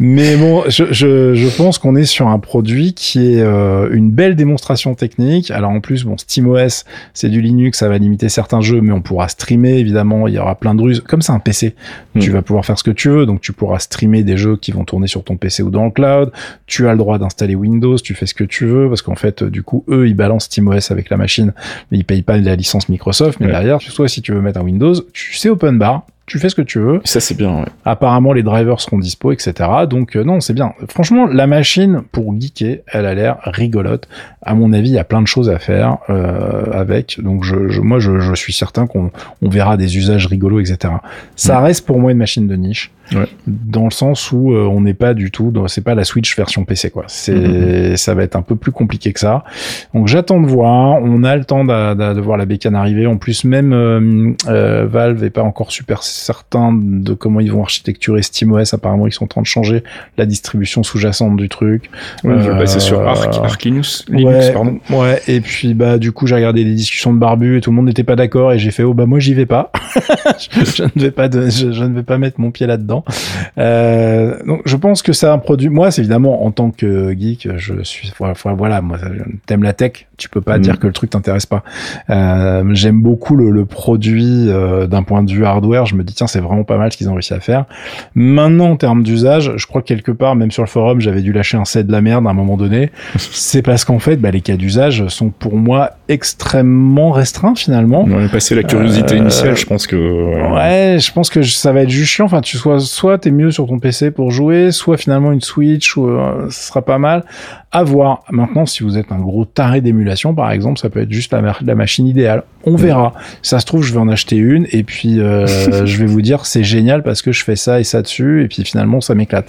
[SPEAKER 2] Mais bon, je, je, je pense qu'on est sur un produit qui est euh, une belle démonstration technique. Alors en plus, bon, SteamOS, c'est du Linux, ça va limiter certains jeux, mais on pourra streamer évidemment. Il y aura plein de ruses. Comme c'est un PC, tu
[SPEAKER 1] Mm.
[SPEAKER 2] vas pouvoir faire ce que tu veux. Donc tu pourras streamer des jeux qui vont tourner sur ton PC ou dans le cloud. Tu as le droit d'installer Windows, tu fais ce que tu veux parce qu'en fait, euh, du coup, eux, ils balancent SteamOS avec la machine, mais ils payent pas la licence Microsoft. Mais
[SPEAKER 1] Ouais.
[SPEAKER 2] derrière, soit si tu veux mettre un Windows, Tu sais open bar, tu fais ce que tu veux.
[SPEAKER 1] Ça, c'est bien, ouais.
[SPEAKER 2] Apparemment, les drivers seront dispo, etc. Donc, euh, non, c'est bien. Franchement, la machine, pour geeker, elle a l'air rigolote. À mon avis, il y a plein de choses à faire euh, avec. Donc, je, je moi, je, je, suis certain qu'on on verra des usages rigolos, etc. Ça
[SPEAKER 1] Mm.
[SPEAKER 2] reste pour moi une machine de niche.
[SPEAKER 1] Ouais.
[SPEAKER 2] Dans le sens où euh, on n'est pas du tout, c'est pas la Switch version PC, quoi. C'est,
[SPEAKER 1] Mhm.
[SPEAKER 2] ça va être un peu plus compliqué que ça. Donc, j'attends de voir. On a le temps de, voir la bécane arriver. En plus, même euh, euh, Valve est pas encore super certain de comment ils vont architecturer SteamOS. Apparemment, ils sont en train de changer la distribution sous-jacente du truc.
[SPEAKER 1] Vais
[SPEAKER 2] Euh,
[SPEAKER 1] passer sur Arc, Arc Linux, Linux, pardon.
[SPEAKER 2] ouais, et puis bah du coup j'ai regardé des discussions de barbu et tout le monde n'était pas d'accord et j'ai fait oh bah moi j'y vais pas, je, je ne vais pas de, je, je ne vais pas mettre mon pied là-dedans. Euh, donc je pense que c'est un produit. Moi c'est évidemment en tant que geek, je suis voilà, moi t'aimes la tech, tu peux pas
[SPEAKER 1] Mhm.
[SPEAKER 2] dire que le truc t'intéresse pas. Euh, J'aime beaucoup le, le produit euh, d'un point de vue hardware. Je me dis tiens c'est vraiment pas mal ce qu'ils ont réussi à faire. Maintenant en termes d'usage, je crois que quelque part même sur le forum j'avais dû lâcher un set de la merde à un moment donné. c'est parce qu'en fait bah, les cas d'usage sont pour moi extrêmement restreints finalement.
[SPEAKER 1] On est passé la curiosité
[SPEAKER 2] Euh,
[SPEAKER 1] initiale, je pense que.
[SPEAKER 2] Ouais, je pense que ça va être juste chiant. Enfin, tu sois, soit t'es mieux sur ton PC pour jouer, soit finalement une Switch, ou euh, ce sera pas mal. À voir. Maintenant, si vous êtes un gros taré d'émulation, par exemple, ça peut être juste la, ma- la machine idéale. On verra. Ça se trouve, je vais en acheter une, et puis euh, je vais vous dire, c'est génial parce que je fais ça et ça dessus, et puis finalement, ça m'éclate.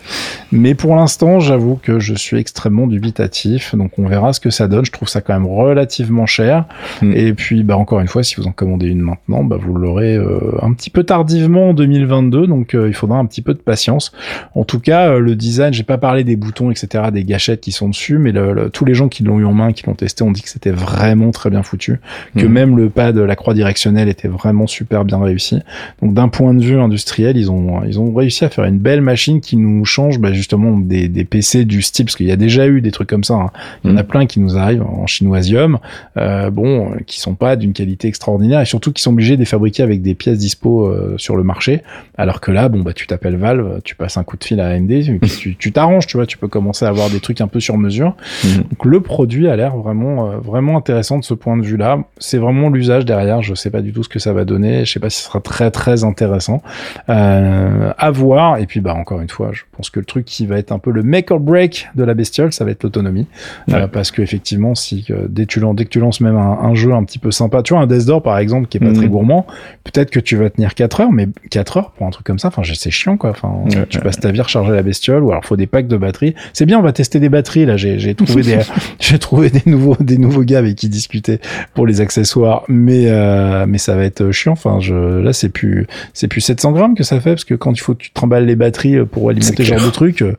[SPEAKER 2] Mais pour l'instant, j'avoue que je suis extrêmement dubitatif, donc on verra ce que ça donne. Je trouve ça quand même relativement cher.
[SPEAKER 1] Mm.
[SPEAKER 2] Et puis, bah, encore une fois, si vous en commandez une maintenant, bah, vous l'aurez euh, un petit peu tardivement en 2022, donc euh, il faudra un petit peu de patience. En tout cas, euh, le design, j'ai pas parlé des boutons, etc., des gâchettes qui sont dessus, mais le, le- tous les gens qui l'ont eu en main, qui l'ont testé, ont dit que c'était vraiment très bien foutu, que
[SPEAKER 1] Mhm.
[SPEAKER 2] même le pad, la croix directionnelle était vraiment super bien réussi. Donc d'un point de vue industriel, ils ont ils ont réussi à faire une belle machine qui nous change bah, justement des, des PC du style, parce qu'il y a déjà eu des trucs comme ça. hein. Il y en a
[SPEAKER 1] Mhm.
[SPEAKER 2] plein qui nous arrivent en chinoisium, euh, bon, qui sont pas d'une qualité extraordinaire et surtout qui sont obligés de les fabriquer avec des pièces dispo euh, sur le marché. Alors que là, bon bah tu t'appelles Valve, tu passes un coup de fil à AMD, tu tu t'arranges, tu vois, tu peux commencer à avoir des trucs un peu sur mesure.
[SPEAKER 1] Mhm.
[SPEAKER 2] Donc le produit a l'air vraiment euh, vraiment intéressant de ce point de vue-là. C'est vraiment l'usage derrière. Je sais pas du tout ce que ça va donner. Je sais pas si ce sera très très intéressant euh, à voir. Et puis bah encore une fois, je pense que le truc qui va être un peu le make or break de la bestiole, ça va être l'autonomie,
[SPEAKER 1] Ouais.
[SPEAKER 2] Euh, parce que effectivement, si euh, dès, que tu lan- dès que tu lances même un, un jeu un petit peu sympa, tu vois un Death Door par exemple qui est pas très gourmand, peut-être que tu vas tenir 4 heures, mais 4 heures pour un truc comme ça, enfin c'est chiant quoi. Enfin,
[SPEAKER 1] Ouais,
[SPEAKER 2] tu
[SPEAKER 1] ouais,
[SPEAKER 2] passes ta vie à recharger la bestiole, ou alors faut des packs de batteries. C'est bien, on va tester des batteries là. J'ai j'ai trouvé des j'ai trouvé des nouveaux des nouveaux gars avec qui discuter pour les accessoires, mais euh, mais ça va être chiant. Enfin, je là c'est plus c'est plus 700 grammes que ça fait parce que quand il faut que tu te remballes les batteries pour alimenter ce genre de truc, euh,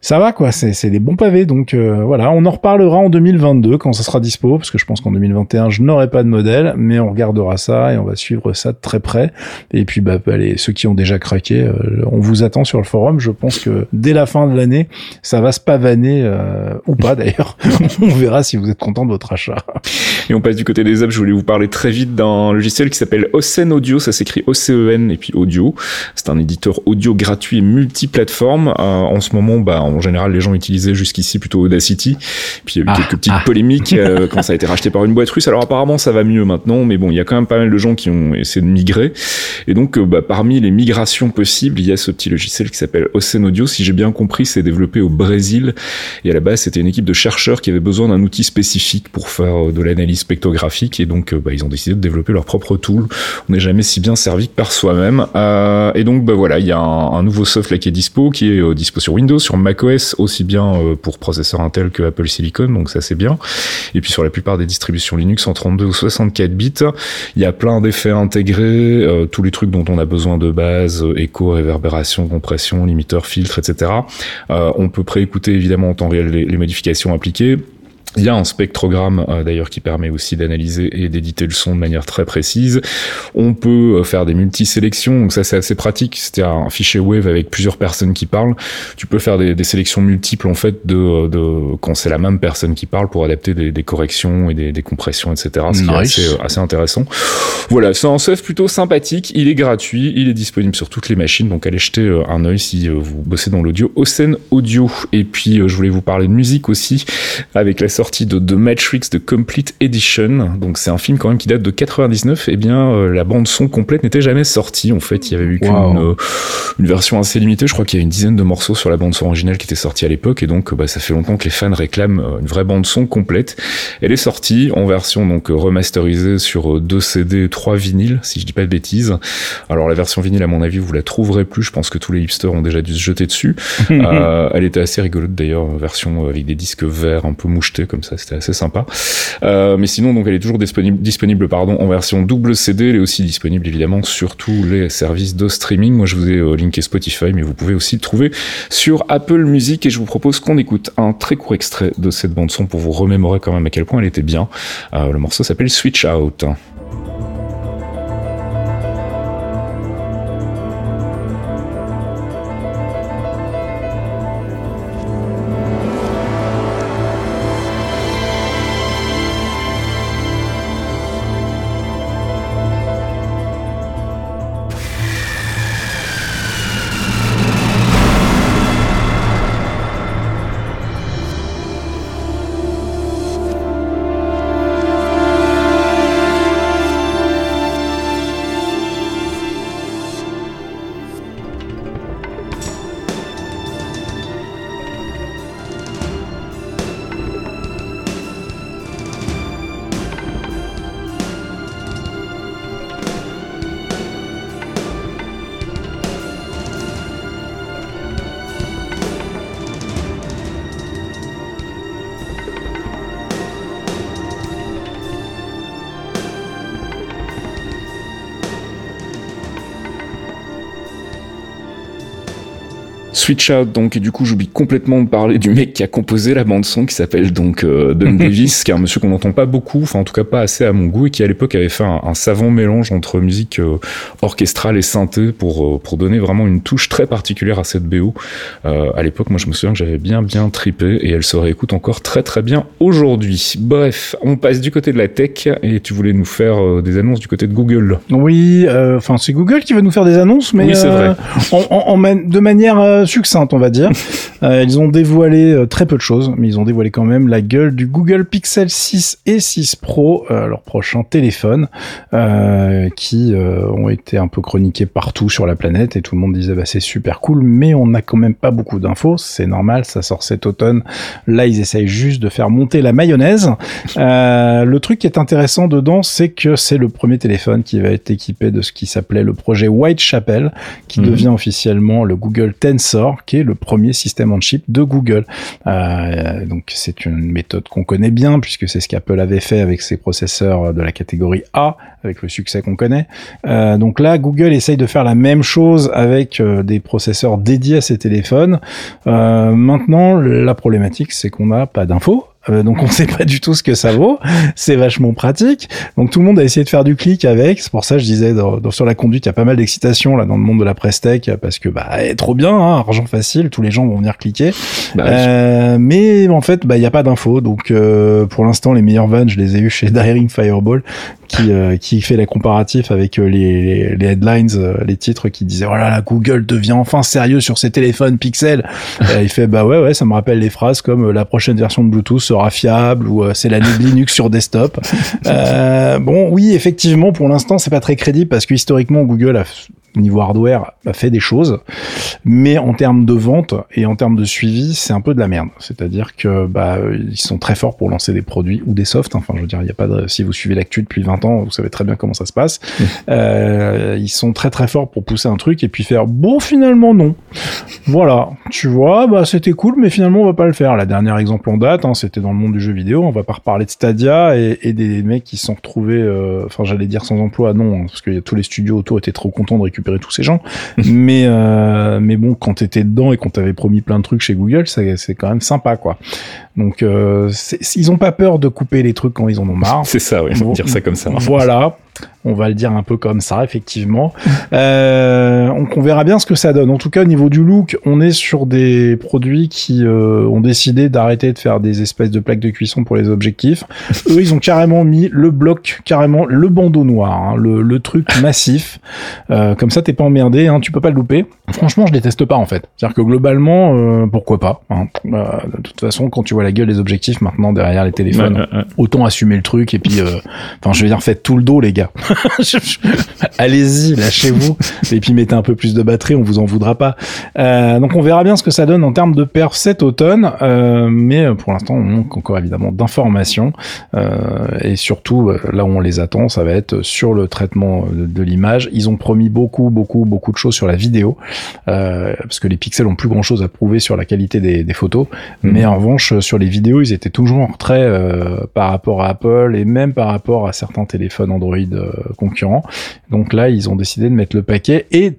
[SPEAKER 2] ça va quoi. C'est des bons pavés. Donc euh, voilà, on en reparlera en 2022 quand ça sera dispo parce que je pense qu'en 2021 je n'aurai pas de modèle, mais on regardera ça et on va suivre ça de très près. Et puis bah allez, ceux qui ont déjà craqué, euh, on vous attend sur le forum. Je pense que dès la fin de l'année, ça va se pavaner euh, ou pas d'ailleurs. on verra si vous êtes content de votre achat.
[SPEAKER 1] Et on passe du côté des apps. Je voulais vous parler très vite d'un logiciel qui s'appelle Ocen Audio. Ça s'écrit O-C-E-N et puis Audio. C'est un éditeur audio gratuit et multiplateforme. Euh, en ce moment, bah, en général, les gens utilisaient jusqu'ici plutôt Audacity. Puis il y a eu
[SPEAKER 2] Ah,
[SPEAKER 1] quelques petites
[SPEAKER 2] ah.
[SPEAKER 1] polémiques euh, quand ça a été racheté par une boîte russe. Alors apparemment, ça va mieux maintenant, mais bon, il y a quand même pas mal de gens qui ont essayé de migrer. Et donc, euh, bah, parmi les migrations possibles, il y a ce petit logiciel qui s'appelle Ocen Audio. Si j'ai bien compris, c'est développé au Brésil. Et à la base, c'était une équipe de chercheurs qui avait besoin d'un outil spécifique pour faire euh, de l'analyse spectrographique. Et donc, bah, ils ont décidé de développer leur propre tool. On n'est jamais si bien servi que par soi-même. Euh, et donc, bah, voilà, il y a un, un nouveau soft là qui est dispo, qui est dispo sur Windows, sur aussi bien euh, pour processeurs Intel que Apple Silicon. Donc, ça, c'est bien. Et puis, sur la plupart des distributions Linux en 32 ou 64 bits, il y a plein d'effets intégrés, euh, tous les trucs dont on a besoin de base, euh, écho, réverbération, compression, limiteur, filtre, etc. On peut préécouter évidemment en temps réel les modifications appliquées. Il y a un spectrogramme euh, d'ailleurs qui permet aussi d'analyser et d'éditer le son de manière très précise. On peut euh, faire des multisélections, donc ça c'est assez pratique. C'était un fichier wave avec plusieurs personnes qui parlent. Tu peux faire des, des sélections multiples en fait de, de quand c'est la même personne qui parle pour adapter des, des corrections et des, des compressions, etc. Ce qui est assez, euh, assez intéressant. Voilà, c'est un soft plutôt sympathique. Il est gratuit, il est disponible sur toutes les machines, donc allez jeter un œil si vous bossez dans l'audio. Ocen Audio. Et puis je voulais vous parler de musique aussi avec la sortie de The Matrix The Complete Edition. Donc c'est un film quand même qui date de 99. Et eh bien euh, la bande son complète n'était jamais sortie. En fait, il y avait eu qu'une euh, une version assez limitée. Je crois qu'il y a une dizaine de morceaux sur la bande son originale qui était sortie à l'époque. Et donc bah, ça fait longtemps que les fans réclament une vraie bande son complète. Elle est sortie en version donc remasterisée sur deux CD, trois vinyles, si je dis pas de bêtises. Alors la version vinyle, à mon avis, vous la trouverez plus. Je pense que tous les hipsters ont déjà dû se jeter dessus. elle était assez rigolote d'ailleurs, version avec des disques verts un peu mouchetés comme ça. C'était assez sympa. Euh, mais sinon, donc, elle est toujours disponible, disponible pardon, en version double CD. Elle est aussi disponible évidemment sur tous les services de streaming. Moi, je vous ai euh, linké Spotify, mais vous pouvez aussi le trouver sur Apple Music. Et je vous propose qu'on écoute un très court extrait de cette bande son pour vous remémorer quand même à quel point elle était bien. Euh, le morceau s'appelle Switch Out. Switch Out donc et du coup j'oublie complètement de parler du mec qui a composé la bande son qui s'appelle donc euh, Don Davis qui est un monsieur qu'on n'entend pas beaucoup enfin en tout cas pas assez à mon goût et qui à l'époque avait fait un, savant mélange entre musique euh, orchestrale et synthé pour euh, pour donner vraiment une touche très particulière à cette BO à l'époque moi je me souviens que j'avais bien bien tripé et elle se réécoute encore très très bien aujourd'hui. Bref on passe du côté de la tech et tu voulais nous faire des annonces du côté de Google.
[SPEAKER 2] Oui enfin c'est Google qui va nous faire des annonces mais
[SPEAKER 1] oui, c'est vrai.
[SPEAKER 2] En, de manière succincte, on va dire. Euh, ils ont dévoilé euh, très peu de choses, mais ils ont dévoilé quand même la gueule du Google Pixel 6 et 6 Pro, euh, leur prochain téléphone, qui ont été un peu chroniqués partout sur la planète et tout le monde disait bah c'est super cool, mais on n'a quand même pas beaucoup d'infos. C'est normal, ça sort cet automne. Là, ils essayent juste de faire monter la mayonnaise. le truc qui est intéressant dedans, c'est que c'est le premier téléphone qui va être équipé de ce qui s'appelait le projet Whitechapel, qui mhm. devient officiellement le Google Tensor qui est le premier système en chip de Google. Euh, donc c'est une méthode qu'on connaît bien puisque c'est ce qu'Apple avait fait avec ses processeurs de la catégorie A, avec le succès qu'on connaît. Euh, donc là, Google essaye de faire la même chose avec euh, des processeurs dédiés à ses téléphones. maintenant, la problématique, c'est qu'on n'a pas d'infos euh, donc on sait pas du tout ce que ça vaut. C'est vachement pratique. Donc tout le monde a essayé de faire du clic avec. C'est pour ça que je disais dans, sur la conduite, il y a pas mal d'excitation là dans le monde de la presse tech parce que bah trop bien, hein, argent facile, tous les gens vont venir cliquer. Bah euh, mais en fait, bah il y a pas d'infos. Donc euh, pour l'instant, les meilleurs vannes, je les ai eu chez Daring Fireball qui qui fait la comparatif avec les, les, headlines, les titres qui disaient voilà oh là Google devient enfin sérieux sur ses téléphones Pixel. il fait bah ouais ouais, ça me rappelle les phrases comme la prochaine version de Bluetooth sera fiable ou euh, c'est la Linux sur desktop. Euh, bon, oui, effectivement, pour l'instant, c'est pas très crédible parce que historiquement, Google a niveau hardware a fait des choses, mais en termes de vente et en termes de suivi, c'est un peu de la merde. C'est-à-dire que bah ils sont très forts pour lancer des produits ou des softs. Enfin, je veux dire, il y a pas de si vous suivez l'actu depuis 20 ans, vous savez très bien comment ça se passe. Euh, ils sont très très forts pour pousser un truc et puis faire bon finalement non. voilà, tu vois, bah c'était cool, mais finalement on va pas le faire. La dernière exemple en date, hein, c'était dans le monde du jeu vidéo. On va pas reparler de Stadia et, et des mecs qui se sont retrouvés, euh, enfin j'allais dire sans emploi, non, hein, parce que tous les studios autour étaient trop contents de récupérer tous ces gens. mais euh, mais bon, quand t'étais dedans et qu'on t'avait promis plein de trucs chez Google, c'est quand même sympa quoi. Donc euh, ils ont pas peur de couper les trucs quand ils en ont marre.
[SPEAKER 1] c'est ça, oui. Faut dire ça comme ça.
[SPEAKER 2] Voilà. On va le dire un peu comme ça, effectivement. Euh, donc on verra bien ce que ça donne. En tout cas, au niveau du look, on est sur des produits qui euh, ont décidé d'arrêter de faire des espèces de plaques de cuisson pour les objectifs. Eux, ils ont carrément mis le bloc, carrément le bandeau noir, hein, le, le, truc massif. Euh, comme ça, t'es pas emmerdé, hein, tu peux pas le louper. Franchement, je déteste pas en fait. C'est-à-dire que globalement, euh, pourquoi pas hein. De toute façon, quand tu vois la gueule des objectifs maintenant derrière les téléphones, autant assumer le truc et puis, euh, enfin, je veux dire, faites tout le dos, les gars. Allez-y, lâchez-vous et puis mettez un peu plus de batterie, on vous en voudra pas. donc, on verra bien ce que ça donne en termes de perf cet automne, mais pour l'instant, on manque encore évidemment d'informations et surtout là où on les attend, ça va être sur le traitement de, de l'image. Ils ont promis beaucoup, beaucoup, beaucoup de choses sur la vidéo. Euh, parce que les pixels ont plus grand chose à prouver sur la qualité des, des photos, mmh. mais en revanche sur les vidéos ils étaient toujours en retrait euh, par rapport à Apple et même par rapport à certains téléphones Android euh, concurrents. Donc là ils ont décidé de mettre le paquet et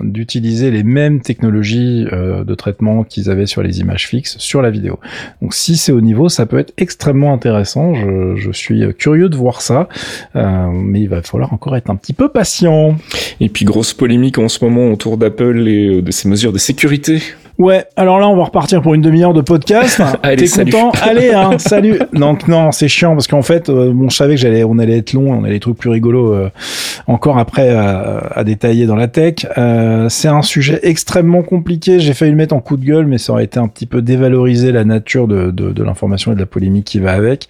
[SPEAKER 2] d'utiliser les mêmes technologies euh, de traitement qu'ils avaient sur les images fixes sur la vidéo. Donc si c'est au niveau, ça peut être extrêmement intéressant. Je, suis curieux de voir ça, euh, mais il va falloir encore être un petit peu patient.
[SPEAKER 1] Et puis grosse polémique en ce moment autour d'Apple et de ses mesures de sécurité
[SPEAKER 2] Ouais, alors là, on va repartir pour une demi-heure de podcast.
[SPEAKER 1] Allez,
[SPEAKER 2] T'es content Allez, hein, salut. Donc non, c'est chiant parce qu'en fait, euh, bon, je savais que j'allais, on allait être long, on a des trucs plus rigolos euh, encore après à, à, détailler dans la tech. Euh, c'est un sujet extrêmement compliqué. J'ai failli le mettre en coup de gueule, mais ça aurait été un petit peu dévaloriser la nature de, de, de l'information et de la polémique qui va avec.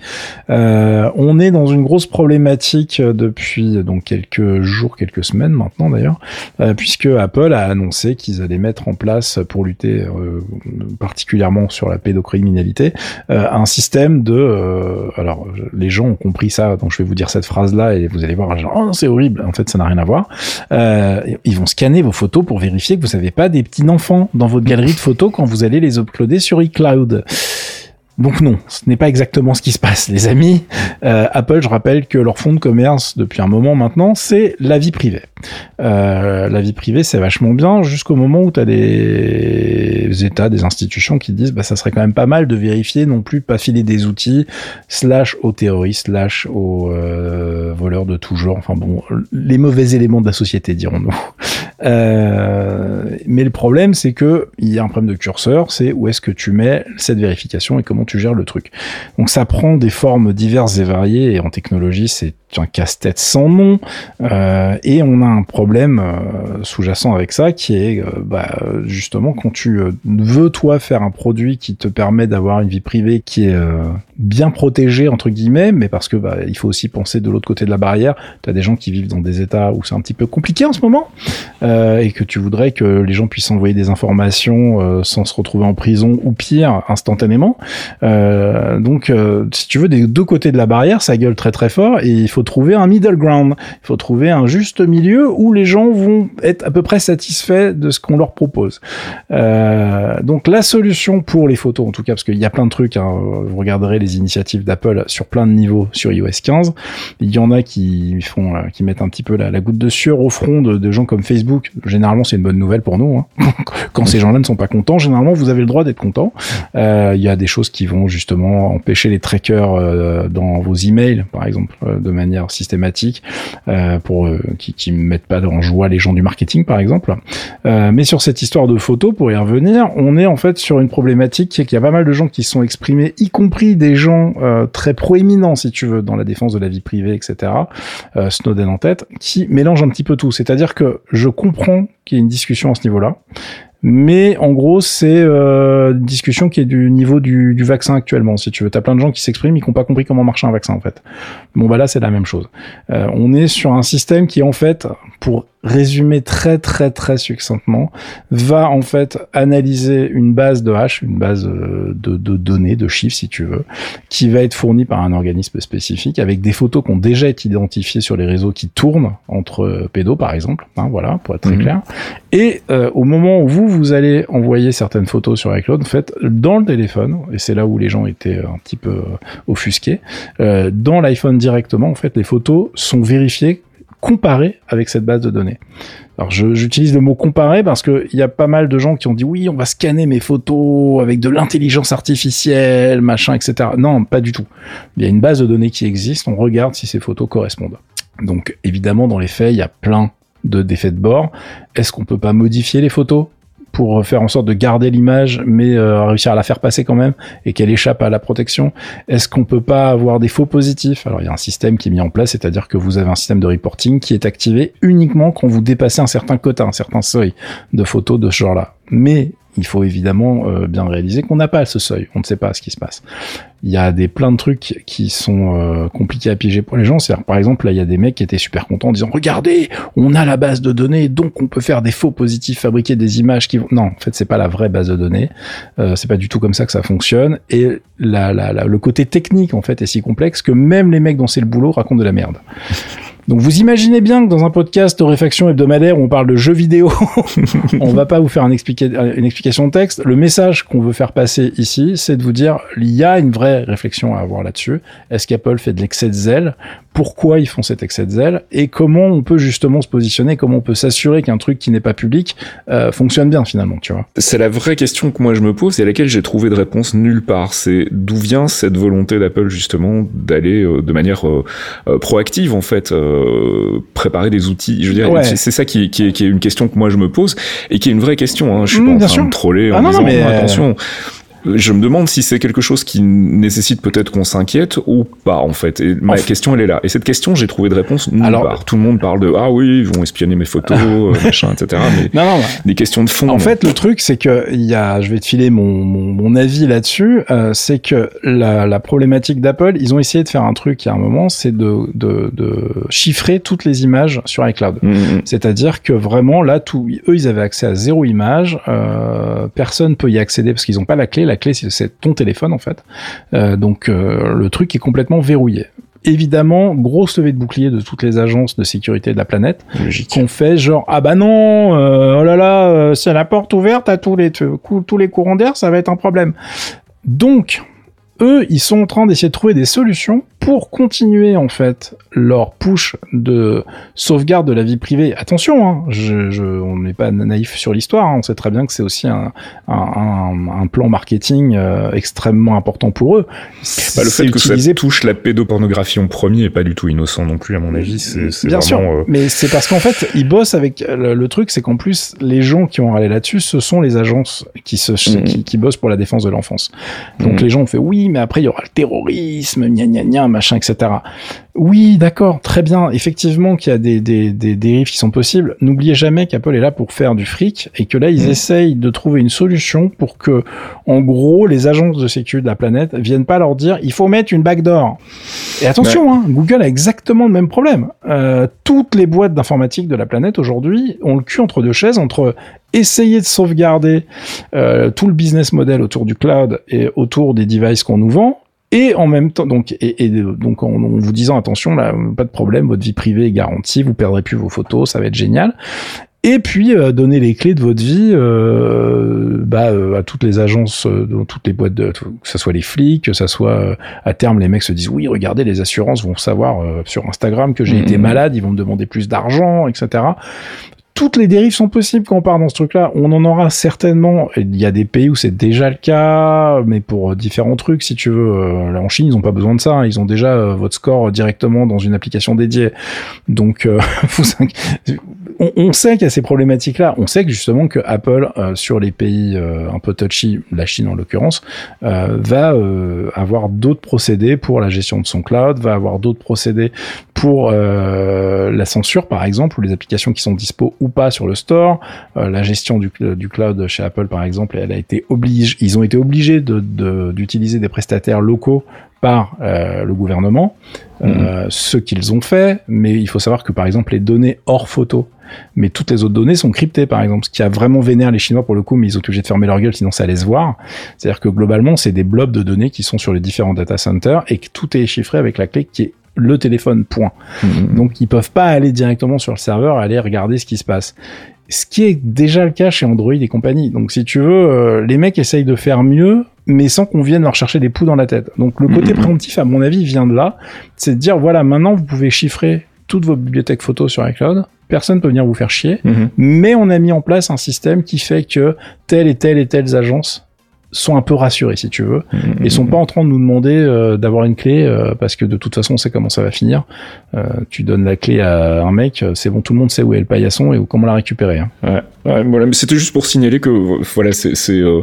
[SPEAKER 2] Euh, on est dans une grosse problématique depuis donc quelques jours, quelques semaines maintenant d'ailleurs, euh, puisque Apple a annoncé qu'ils allaient mettre en place pour lutter euh, particulièrement sur la pédocriminalité, euh, un système de... Euh, alors, les gens ont compris ça, donc je vais vous dire cette phrase-là et vous allez voir, genre, oh, c'est horrible, en fait, ça n'a rien à voir. ils vont scanner vos photos pour vérifier que vous n'avez pas des petits enfants dans votre galerie de photos quand vous allez les uploader sur iCloud. Donc non, ce n'est pas exactement ce qui se passe, les amis. Euh, Apple, je rappelle que leur fond de commerce depuis un moment maintenant, c'est la vie privée. Euh, la vie privée, c'est vachement bien jusqu'au moment où tu as des États, des institutions qui disent, bah ça serait quand même pas mal de vérifier non plus pas filer des outils slash aux terroristes, slash aux euh, voleurs de tout genre. Enfin bon, les mauvais éléments de la société, dirons-nous. Euh, mais le problème, c'est que il y a un problème de curseur, c'est où est-ce que tu mets cette vérification et comment tu gères le truc. Donc ça prend des formes diverses et variées et en technologie c'est un casse-tête sans nom euh, et on a un problème euh, sous-jacent avec ça qui est euh, bah, justement quand tu veux toi faire un produit qui te permet d'avoir une vie privée qui est bien protégée entre guillemets mais parce que bah, il faut aussi penser de l'autre côté de la barrière tu as des gens qui vivent dans des états où c'est un petit peu compliqué en ce moment et que tu voudrais que les gens puissent envoyer des informations sans se retrouver en prison ou pire instantanément. Donc, si tu veux, des deux côtés de la barrière, ça gueule très très fort et il faut trouver un middle ground. Il faut trouver un juste milieu où les gens vont être à peu près satisfaits de ce qu'on leur propose. Euh, donc, la solution pour les photos, en tout cas, parce qu'il y a plein de trucs, hein, vous regarderez les initiatives d'Apple sur plein de niveaux sur iOS 15. Il y en a qui font, euh, qui mettent un petit peu la, la goutte de sueur au front de, de gens comme Facebook. Généralement, c'est une bonne nouvelle pour nous. Hein. Quand ces gens-là ne sont pas contents, généralement, vous avez le droit d'être content. Euh, il y a des choses qui vont justement empêcher les trackers euh, dans vos emails, par exemple, de manière systématique, euh, pour qui, qui mettent pas en joie les gens du marketing, par exemple. mais sur cette histoire de photos, pour y revenir, on est en fait sur une problématique qui est qu'il y a pas mal de gens qui sont exprimés, y compris des gens très proéminents, si tu veux, dans la défense de la vie privée, etc. Snowden en tête, qui mélange un petit peu tout. C'est-à-dire que je comprends qu'il y ait une discussion à ce niveau-là. Mais en gros, c'est euh, une discussion qui est du niveau du, du vaccin actuellement, si tu veux. T'as plein de gens qui s'expriment, ils n'ont pas compris comment marche un vaccin, en fait. Bon, bah là, c'est la même chose. Euh, on est sur un système qui, en fait, pour résumer très très très succinctement, va en fait analyser une base de hash, une base euh, de, de, données, de chiffres si tu veux, qui va être fournie par un organisme spécifique avec des photos qui ont déjà été identifiées sur les réseaux qui tournent entre pédos par exemple, hein, voilà pour être très mmh. clair. Et euh, au moment où vous vous allez envoyer certaines photos sur iCloud, en fait dans le téléphone, et c'est là où les gens étaient un petit peu offusqués, euh, dans l'iPhone directement en fait les photos sont vérifiées comparer avec cette base de données. Alors j'utilise le mot comparer parce que il y a pas mal de gens qui ont dit oui, on va scanner mes photos avec de l'intelligence artificielle, machin, etc. Non, pas du tout. Il y a une base de données qui existe, on regarde si ces photos correspondent. Donc évidemment, dans les faits, il y a plein de défauts de bord. Est-ce qu'on peut pas modifier les photos? Pour faire en sorte de garder l'image, mais euh, réussir à la faire passer quand même et qu'elle échappe à la protection Est-ce qu'on peut pas avoir des faux positifs? Alors il y a un système qui est mis en place, c'est-à-dire que vous avez un système de reporting qui est activé uniquement quand vous dépassez un certain quota, un certain seuil de photos de ce genre-là. Mais il faut évidemment euh, bien réaliser qu'on n'a pas ce seuil, on ne sait pas ce qui se passe. Il y a des plein de trucs qui sont euh, compliqués à piéger pour les gens. C'est par exemple là il y a des mecs qui étaient super contents en disant regardez, on a la base de données, donc on peut faire des faux positifs, fabriquer des images qui vont. Non, en fait c'est pas la vraie base de données. Euh, c'est pas du tout comme ça que ça fonctionne. Et la, la, le côté technique en fait est si complexe que même les mecs dont c'est le boulot racontent de la merde. Donc vous imaginez bien que dans un podcast réfaction hebdomadaire où on parle de jeux vidéo, on va pas vous faire une, une explication de texte. Le message qu'on veut faire passer ici, c'est de vous dire il y a une vraie réflexion à avoir là-dessus. Est-ce qu'Apple fait de l'excès de zèle Pourquoi ils font cet excès de zèle Et comment on peut justement se positionner Comment on peut s'assurer qu'un truc qui n'est pas public euh, fonctionne bien finalement Tu vois
[SPEAKER 1] C'est la vraie question que moi je me pose et à laquelle j'ai trouvé de réponse nulle part. C'est d'où vient cette volonté d'Apple justement d'aller euh, de manière euh, proactive en fait euh, préparer des outils? Je veux dire, c'est ça qui, qui, est, qui, est, une question que moi je me pose et qui est une vraie question. Hein. Je suis mmh, pas en train de troller en ah disant mais... attention je me demande si c'est quelque chose qui nécessite peut-être qu'on s'inquiète ou pas en fait. Et ma question elle est là. Et cette question j'ai trouvé de réponse nulle Alors, part. Tout le monde parle de ah oui ils vont espionner mes photos euh, machin etc. Mais non, non, des questions de fond.
[SPEAKER 2] En fait le truc c'est que il y a je vais te filer mon, mon, mon avis là-dessus euh, c'est que la, la problématique d'Apple ils ont essayé de faire un truc il y a un moment c'est de, de, de chiffrer toutes les images sur iCloud. Mm, mm. C'est-à-dire que vraiment là tout eux ils avaient accès à zéro image euh, personne peut y accéder parce qu'ils n'ont pas la clé la clé c'est ton téléphone en fait. Euh, donc euh, le truc est complètement verrouillé évidemment, grosse levée de bouclier de toutes les agences de sécurité de la planète qu'on fait genre ah bah non, euh, oh là là, c'est la porte ouverte à tous les tous les courants d'air, ça va être un problème. Donc eux, ils sont en train d'essayer de trouver des solutions pour continuer en fait leur push de sauvegarde de la vie privée. Attention, hein, je, on n'est pas naïf sur l'histoire. Hein, on sait très bien que c'est aussi un, un, un, plan marketing euh, extrêmement important pour eux.
[SPEAKER 1] Bah, le fait que ça touche la pédopornographie en premier est pas du tout innocent non plus à mon avis. C'est bien sûr,
[SPEAKER 2] euh, mais c'est parce qu'en fait ils bossent avec le, truc, c'est qu'en plus les gens qui ont râlé là-dessus, ce sont les agences qui se qui, qui, bossent pour la défense de l'enfance. Donc mm. les gens ont fait oui, mais après il y aura le terrorisme, gna gna gna machin, etc. Oui, d'accord, très bien. Effectivement qu'il y a des, des, des dérives qui sont possibles. N'oubliez jamais qu'Apple est là pour faire du fric et que là, ils mm. essayent de trouver une solution pour que, en gros, les agences de sécurité de la planète viennent pas leur dire il faut mettre une backdoor. Et attention, hein, Google a exactement le même problème. Euh, toutes les boîtes d'informatique de la planète aujourd'hui ont le cul entre deux chaises entre essayer de sauvegarder euh, tout le business model autour du cloud et autour des devices qu'on nous vend et en même temps donc et, et donc en, vous disant attention là pas de problème votre vie privée est garantie vous perdrez plus vos photos ça va être génial et puis euh, donner les clés de votre vie euh, bah, euh, à toutes les agences, euh, dans toutes les boîtes, de, que ce soit les flics, que ce soit à terme les mecs se disent oui regardez les assurances vont savoir sur Instagram que j'ai mmh. été malade, ils vont me demander plus d'argent, etc toutes les dérives sont possibles quand on part dans ce truc-là. On en aura certainement. Il y a des pays où c'est déjà le cas, mais pour euh, différents trucs, si tu veux. Euh, là, en Chine, ils ont pas besoin de ça. Hein. Ils ont déjà euh, votre score directement dans une application dédiée. Donc, on, on, sait qu'il y a ces problématiques-là. On sait que justement que Apple, sur les pays un peu touchy, la Chine en l'occurrence, va avoir d'autres procédés pour la gestion de son cloud, va avoir d'autres procédés pour la censure, par exemple, ou les applications qui sont dispo ou pas sur le store. Euh, la gestion du, du, cloud chez Apple, par exemple, elle a été oblige, ils ont été obligés d'utiliser de, des prestataires locaux par euh, le gouvernement, euh, mhm. ce qu'ils ont fait, mais il faut savoir que par exemple les données hors photo, mais toutes les autres données sont cryptées par exemple, ce qui a vraiment vénère les Chinois pour le coup, mais ils ont obligé de fermer leur gueule sinon ça allait se voir. C'est-à-dire que globalement c'est des blobs de données qui sont sur les différents data centers et que tout est chiffré avec la clé qui est le téléphone, point. Mhm. Donc ils peuvent pas aller directement sur le serveur, aller regarder ce qui se passe. Ce qui est déjà le cas chez Android et compagnie. Donc si tu veux, euh, les mecs essayent de faire mieux, mais sans qu'on vienne leur chercher des poux dans la tête. Donc le côté préemptif, à mon avis, vient de là. C'est de dire, voilà, maintenant vous pouvez chiffrer toutes vos bibliothèques photos sur iCloud. Personne peut venir vous faire chier. Mais on a mis en place un système qui fait que telle et telle et telles agences sont un peu rassurées, si tu veux, et sont pas en train de nous demander euh, d'avoir une clé euh, parce que de toute façon on sait comment ça va finir. Euh, tu donnes la clé à un mec, euh, c'est bon, tout le monde sait où est le paillasson et où- comment la récupérer. hein.
[SPEAKER 1] Ouais, ouais, voilà, mais c'était juste pour signaler que voilà, c'est euh,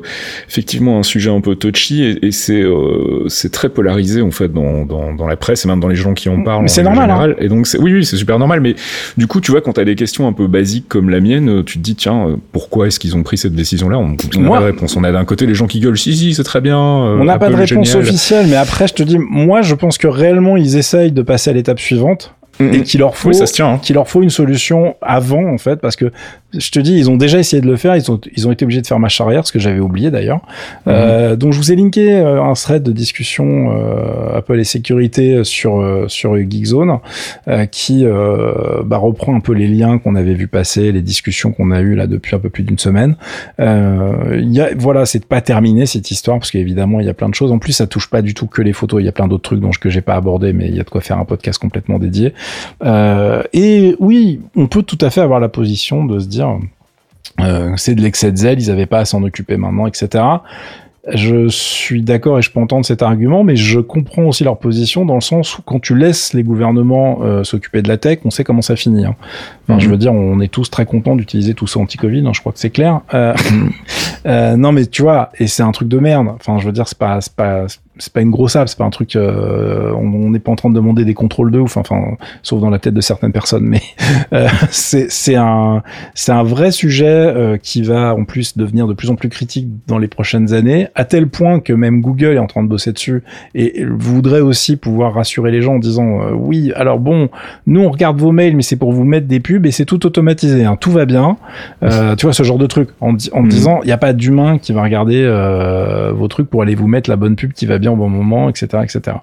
[SPEAKER 1] effectivement un sujet un peu touchy et, et c'est euh, c'est très polarisé en fait dans, dans, dans la presse et même dans les gens qui en parlent.
[SPEAKER 2] Mais c'est normal, hein.
[SPEAKER 1] générale. Et donc oui oui c'est super normal. Mais du coup tu vois quand t'as des questions un peu basiques comme la mienne, tu te dis tiens pourquoi est-ce qu'ils ont pris cette décision là On on a
[SPEAKER 2] Moi-
[SPEAKER 1] de réponse. On a d'un côté les gens qui gueulent si si c'est très bien. euh,
[SPEAKER 2] On n'a pas de réponse
[SPEAKER 1] génial.
[SPEAKER 2] officielle, mais après je te dis, moi je pense que réellement ils essayent de passer à l'étape suivante et qu'il leur faut
[SPEAKER 1] Oui ça se tient. hein.
[SPEAKER 2] qu'il leur faut une solution avant en fait parce que je te dis ils ont déjà essayé de le faire. Ils ont ils ont été obligés de faire marche arrière ce que j'avais oublié d'ailleurs. Euh, donc je vous ai linké euh, un thread de discussion euh, Apple et sécurité sur euh, sur Geekzone euh, qui euh, bah, reprend un peu les liens qu'on avait vu passer les discussions qu'on a eues là depuis un peu plus d'une semaine. Euh, y a, voilà c'est pas terminé cette histoire parce qu'évidemment il y a plein de choses. En plus ça touche pas du tout que les photos. Il y a plein d'autres trucs dont je, que j'ai pas abordé mais il y a de quoi faire un podcast complètement dédié. Euh, et oui, on peut tout à fait avoir la position de se dire euh, c'est de l'excès de zèle, ils avaient pas à s'en occuper maintenant, etc. Je suis d'accord et je peux entendre cet argument, mais je comprends aussi leur position dans le sens où quand tu laisses les gouvernements euh, s'occuper de la tech, on sait comment ça finit. hein. Enfin, Je
[SPEAKER 1] Mhm.
[SPEAKER 2] veux dire, on est tous très contents d'utiliser tout ça anti-Covid, hein, je crois que c'est clair. Euh, euh, non, mais tu vois, et c'est un truc de merde. Enfin, je veux dire, c'est pas, c'est pas, c'est pas une grosse app, c'est pas un truc. euh, on n'est pas en train de demander des contrôles de ouf, enfin, sauf dans la tête de certaines personnes. Mais euh, c'est un, c'est un vrai sujet euh, qui va en plus devenir de plus en plus critique dans les prochaines années, à tel point que même Google est en train de bosser dessus et voudrait aussi pouvoir rassurer les gens en disant euh, oui, alors bon, nous on regarde vos mails, mais c'est pour vous mettre des pubs et c'est tout automatisé, hein, tout va bien. Euh, tu vois ce genre de truc en
[SPEAKER 1] Mhm.
[SPEAKER 2] disant il n'y a pas d'humain qui va regarder euh, vos trucs pour aller vous mettre la bonne pub qui va bien au bon moment, etc., etc.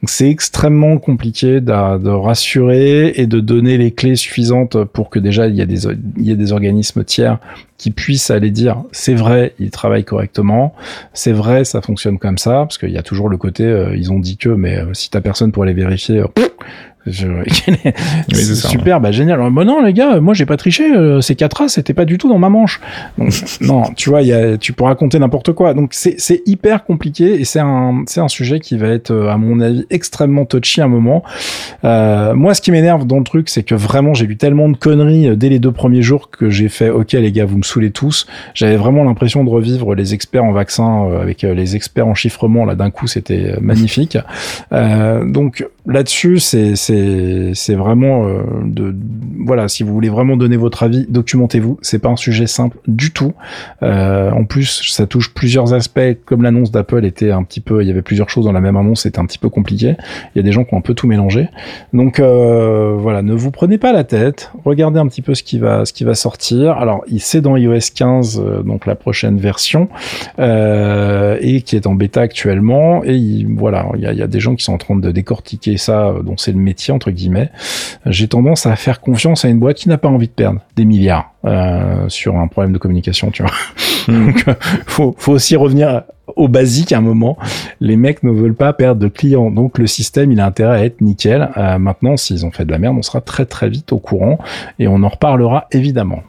[SPEAKER 2] Donc c'est extrêmement compliqué de, rassurer et de donner les clés suffisantes pour que déjà il y a des il y ait des organismes tiers qui puissent aller dire c'est vrai, ils travaillent correctement, c'est vrai, ça fonctionne comme ça, parce qu'il y a toujours le côté euh, ils ont dit que, mais euh, si t'as personne pour aller vérifier, euh, je...
[SPEAKER 1] ça,
[SPEAKER 2] super, bah génial. Bah non les gars, moi j'ai pas triché, euh, ces 4 A c'était pas du tout dans ma manche. Donc, non, tu vois, il y a, tu peux raconter n'importe quoi. Donc c'est c'est hyper compliqué et c'est un c'est un sujet qui va être euh, à mon avis extrêmement touchy à un moment. Euh, moi, ce qui m'énerve dans le truc, c'est que vraiment, j'ai lu tellement de conneries euh, dès les deux premiers jours que j'ai fait, ok les gars, vous me saoulez tous. J'avais vraiment l'impression de revivre les experts en vaccin euh, avec les experts en chiffrement. Là, d'un coup, c'était magnifique. Euh, donc là-dessus, c'est c'est vraiment euh, de voilà. Si vous voulez vraiment donner votre avis, documentez-vous. C'est pas un sujet simple du tout. Euh, en plus, ça touche plusieurs aspects. Comme l'annonce d'Apple était un petit peu, il y avait plusieurs choses dans la même annonce, c'était un petit peu compliqué. Il y a des gens qui ont un peu tout mélangé. Donc euh, voilà, ne vous prenez pas la tête. Regardez un petit peu ce qui va, ce qui va sortir. Alors, il c'est dans iOS 15, euh, donc la prochaine version, et qui est en bêta actuellement. Et il- voilà, il y a, il y a des gens qui sont en train de décortiquer ça, dont c'est le métier entre guillemets. J'ai tendance à faire confiance à une boîte qui n'a pas envie de perdre des milliards euh, sur un problème de communication, tu vois. Donc, euh, faut, faut aussi revenir au basique à un moment. Les mecs ne veulent pas perdre de clients, donc le système il a intérêt à être nickel. Euh, maintenant, s'ils ont fait de la merde, on sera très très vite au courant et on en reparlera évidemment.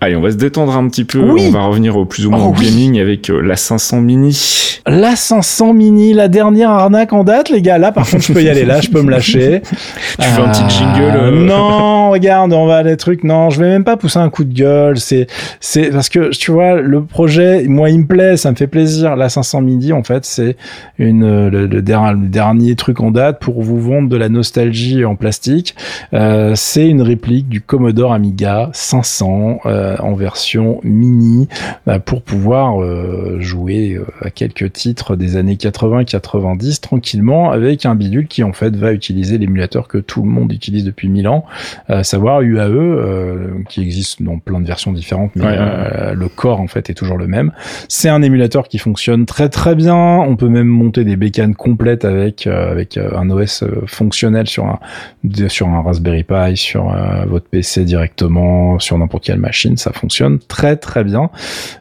[SPEAKER 1] Allez, on va se détendre un petit peu.
[SPEAKER 2] Oui.
[SPEAKER 1] On va revenir au plus ou moins
[SPEAKER 2] Oh
[SPEAKER 1] au
[SPEAKER 2] oui.
[SPEAKER 1] gaming avec euh, la 500 mini.
[SPEAKER 2] La 500 mini, la dernière arnaque en date, les gars. Là, par contre, je peux y aller. Là, je peux me lâcher.
[SPEAKER 1] Tu fais un petit jingle.
[SPEAKER 2] Non, regarde, on va des trucs. Non, je vais même pas pousser un coup de C'est, c'est parce que tu vois, le projet, moi, il me plaît, ça me fait plaisir. La 500 mini, en fait, c'est une euh, le, le der- le dernier truc en date pour vous vendre de la nostalgie en plastique. Euh, c'est une réplique du Commodore Amiga 500 euh, en version mini bah, pour pouvoir euh, jouer euh, à quelques titres des années 80-90 tranquillement avec un bidule qui en fait va utiliser l'émulateur que tout le monde utilise depuis 1000 ans, à savoir UAE, euh, qui existe dans plein de versions différentes, mais
[SPEAKER 1] Ouais, ouais,
[SPEAKER 2] euh, le corps en fait est toujours le même. C'est un émulateur qui fonctionne très très bien. On peut même monter des bécanes complètes avec euh, avec euh, un OS fonctionnel sur un sur un Raspberry Pi, sur euh, votre PC directement, sur n'importe quelle machine, ça fonctionne très très bien.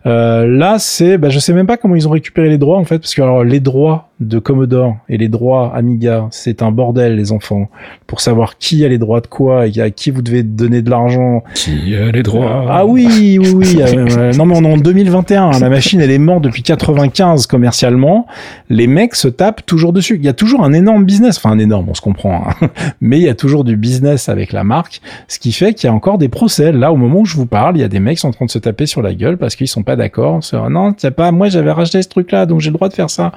[SPEAKER 2] Euh, là, c'est, bah, je sais même pas comment ils ont récupéré les droits en fait, parce que alors les droits de Commodore et les droits Amiga, c'est un bordel, les enfants. Pour savoir qui a les droits de quoi et à qui vous devez donner de l'argent.
[SPEAKER 1] Qui a les droits?
[SPEAKER 2] Ah oui, oui, oui. euh, non, mais on est en 2021. La machine, elle est morte depuis 95 commercialement. Les mecs se tapent toujours dessus. Il y a toujours un énorme business. Enfin, un énorme, on se comprend. hein. Mais il y a toujours du business avec la marque. Ce qui fait qu'il y a encore des procès. Là, au moment où je vous parle, il y a des mecs qui sont en train de se taper sur la gueule parce qu'ils sont pas d'accord. sur, Non, t'as pas, moi, j'avais racheté ce truc-là, donc j'ai le droit de faire ça.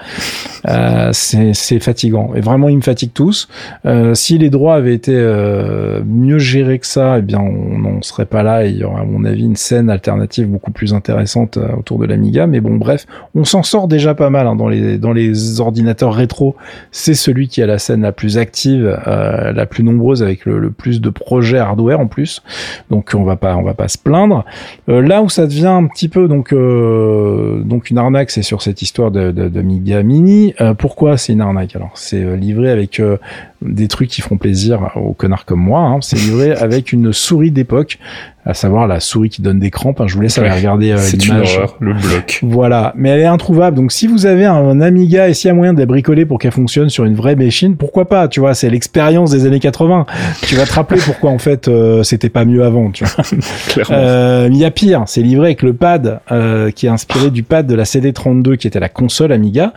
[SPEAKER 2] Euh, c'est c'est fatigant. Et vraiment, ils me fatiguent tous. Euh, si les droits avaient été euh, mieux gérés que ça, eh bien, on n'en serait pas là. Et il y aurait, à mon avis, une scène alternative beaucoup plus intéressante euh, autour de l'Amiga. Mais bon, bref, on s'en sort déjà pas mal hein, dans les dans les ordinateurs rétro. C'est celui qui a la scène la plus active, euh, la plus nombreuse, avec le, le plus de projets hardware en plus. Donc, on va pas on va pas se plaindre. Euh, là où ça devient un petit peu donc euh, donc une arnaque, c'est sur cette histoire de, de, d'Amiga Mini. Euh, pourquoi c'est une arnaque Alors, c'est euh, livré avec euh, des trucs qui feront plaisir aux connards comme moi. Hein. C'est livré avec une souris d'époque, à savoir la souris qui donne des crampes. hein. Je vous laisse aller regarder euh, l'image.
[SPEAKER 1] le bloc.
[SPEAKER 2] Voilà, mais elle est introuvable. Donc si vous avez un Amiga et s'il y a moyen de la bricoler pour qu'elle fonctionne sur une vraie machine, pourquoi pas Tu vois, c'est l'expérience des années 80. Tu vas te rappeler pourquoi en fait euh, c'était pas mieux avant. Tu vois.
[SPEAKER 1] Clairement.
[SPEAKER 2] Euh, il y a pire, c'est livré avec le pad qui est inspiré du pad de la CD32 qui était la console Amiga,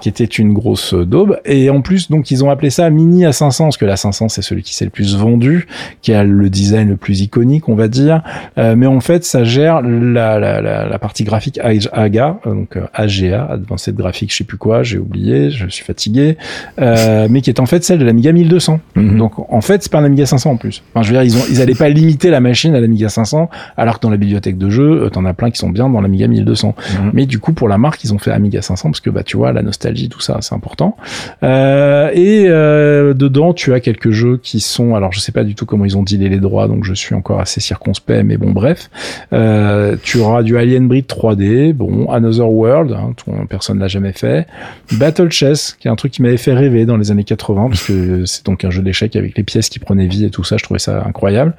[SPEAKER 2] qui était une grosse daube. Et en plus, donc ils ont appelé ça Mini A500 parce que la 500 c'est celui qui s'est le plus vendu, qui a le design le plus iconique, on va dire. Euh, mais en fait, ça gère la, la, la, la partie graphique AGA, euh, donc euh, AGA, Advanced Graphics, je sais plus quoi, j'ai oublié, je suis fatigué, euh, mais qui est en fait celle de l'Amiga 1200.
[SPEAKER 1] Mhm.
[SPEAKER 2] Donc en fait, c'est pas un Amiga 500 en plus. Enfin, je veux dire, ils ont, ils allaient pas limiter la machine à l'Amiga 500, alors que dans la bibliothèque de jeux, t'en as plein qui sont bien dans l'Amiga 1200.
[SPEAKER 1] Mhm.
[SPEAKER 2] Mais du coup, pour la marque, ils ont fait Amiga 500 parce que bah tu vois, la nostalgie, tout ça, c'est important. Euh, et euh, dedans, tu as quelques jeux qui sont, alors je sais pas du tout comment ils ont dealé les droits, donc je suis encore assez circonspect, mais bon, bref. Euh, tu auras du Alien Breed 3D, bon, Another World, hein, tout- personne l'a jamais fait. Battle Chess, qui est un truc qui m'avait fait rêver dans les années 80, parce que c'est donc un jeu d'échecs avec les pièces qui prenaient vie et tout ça, je trouvais ça incroyable.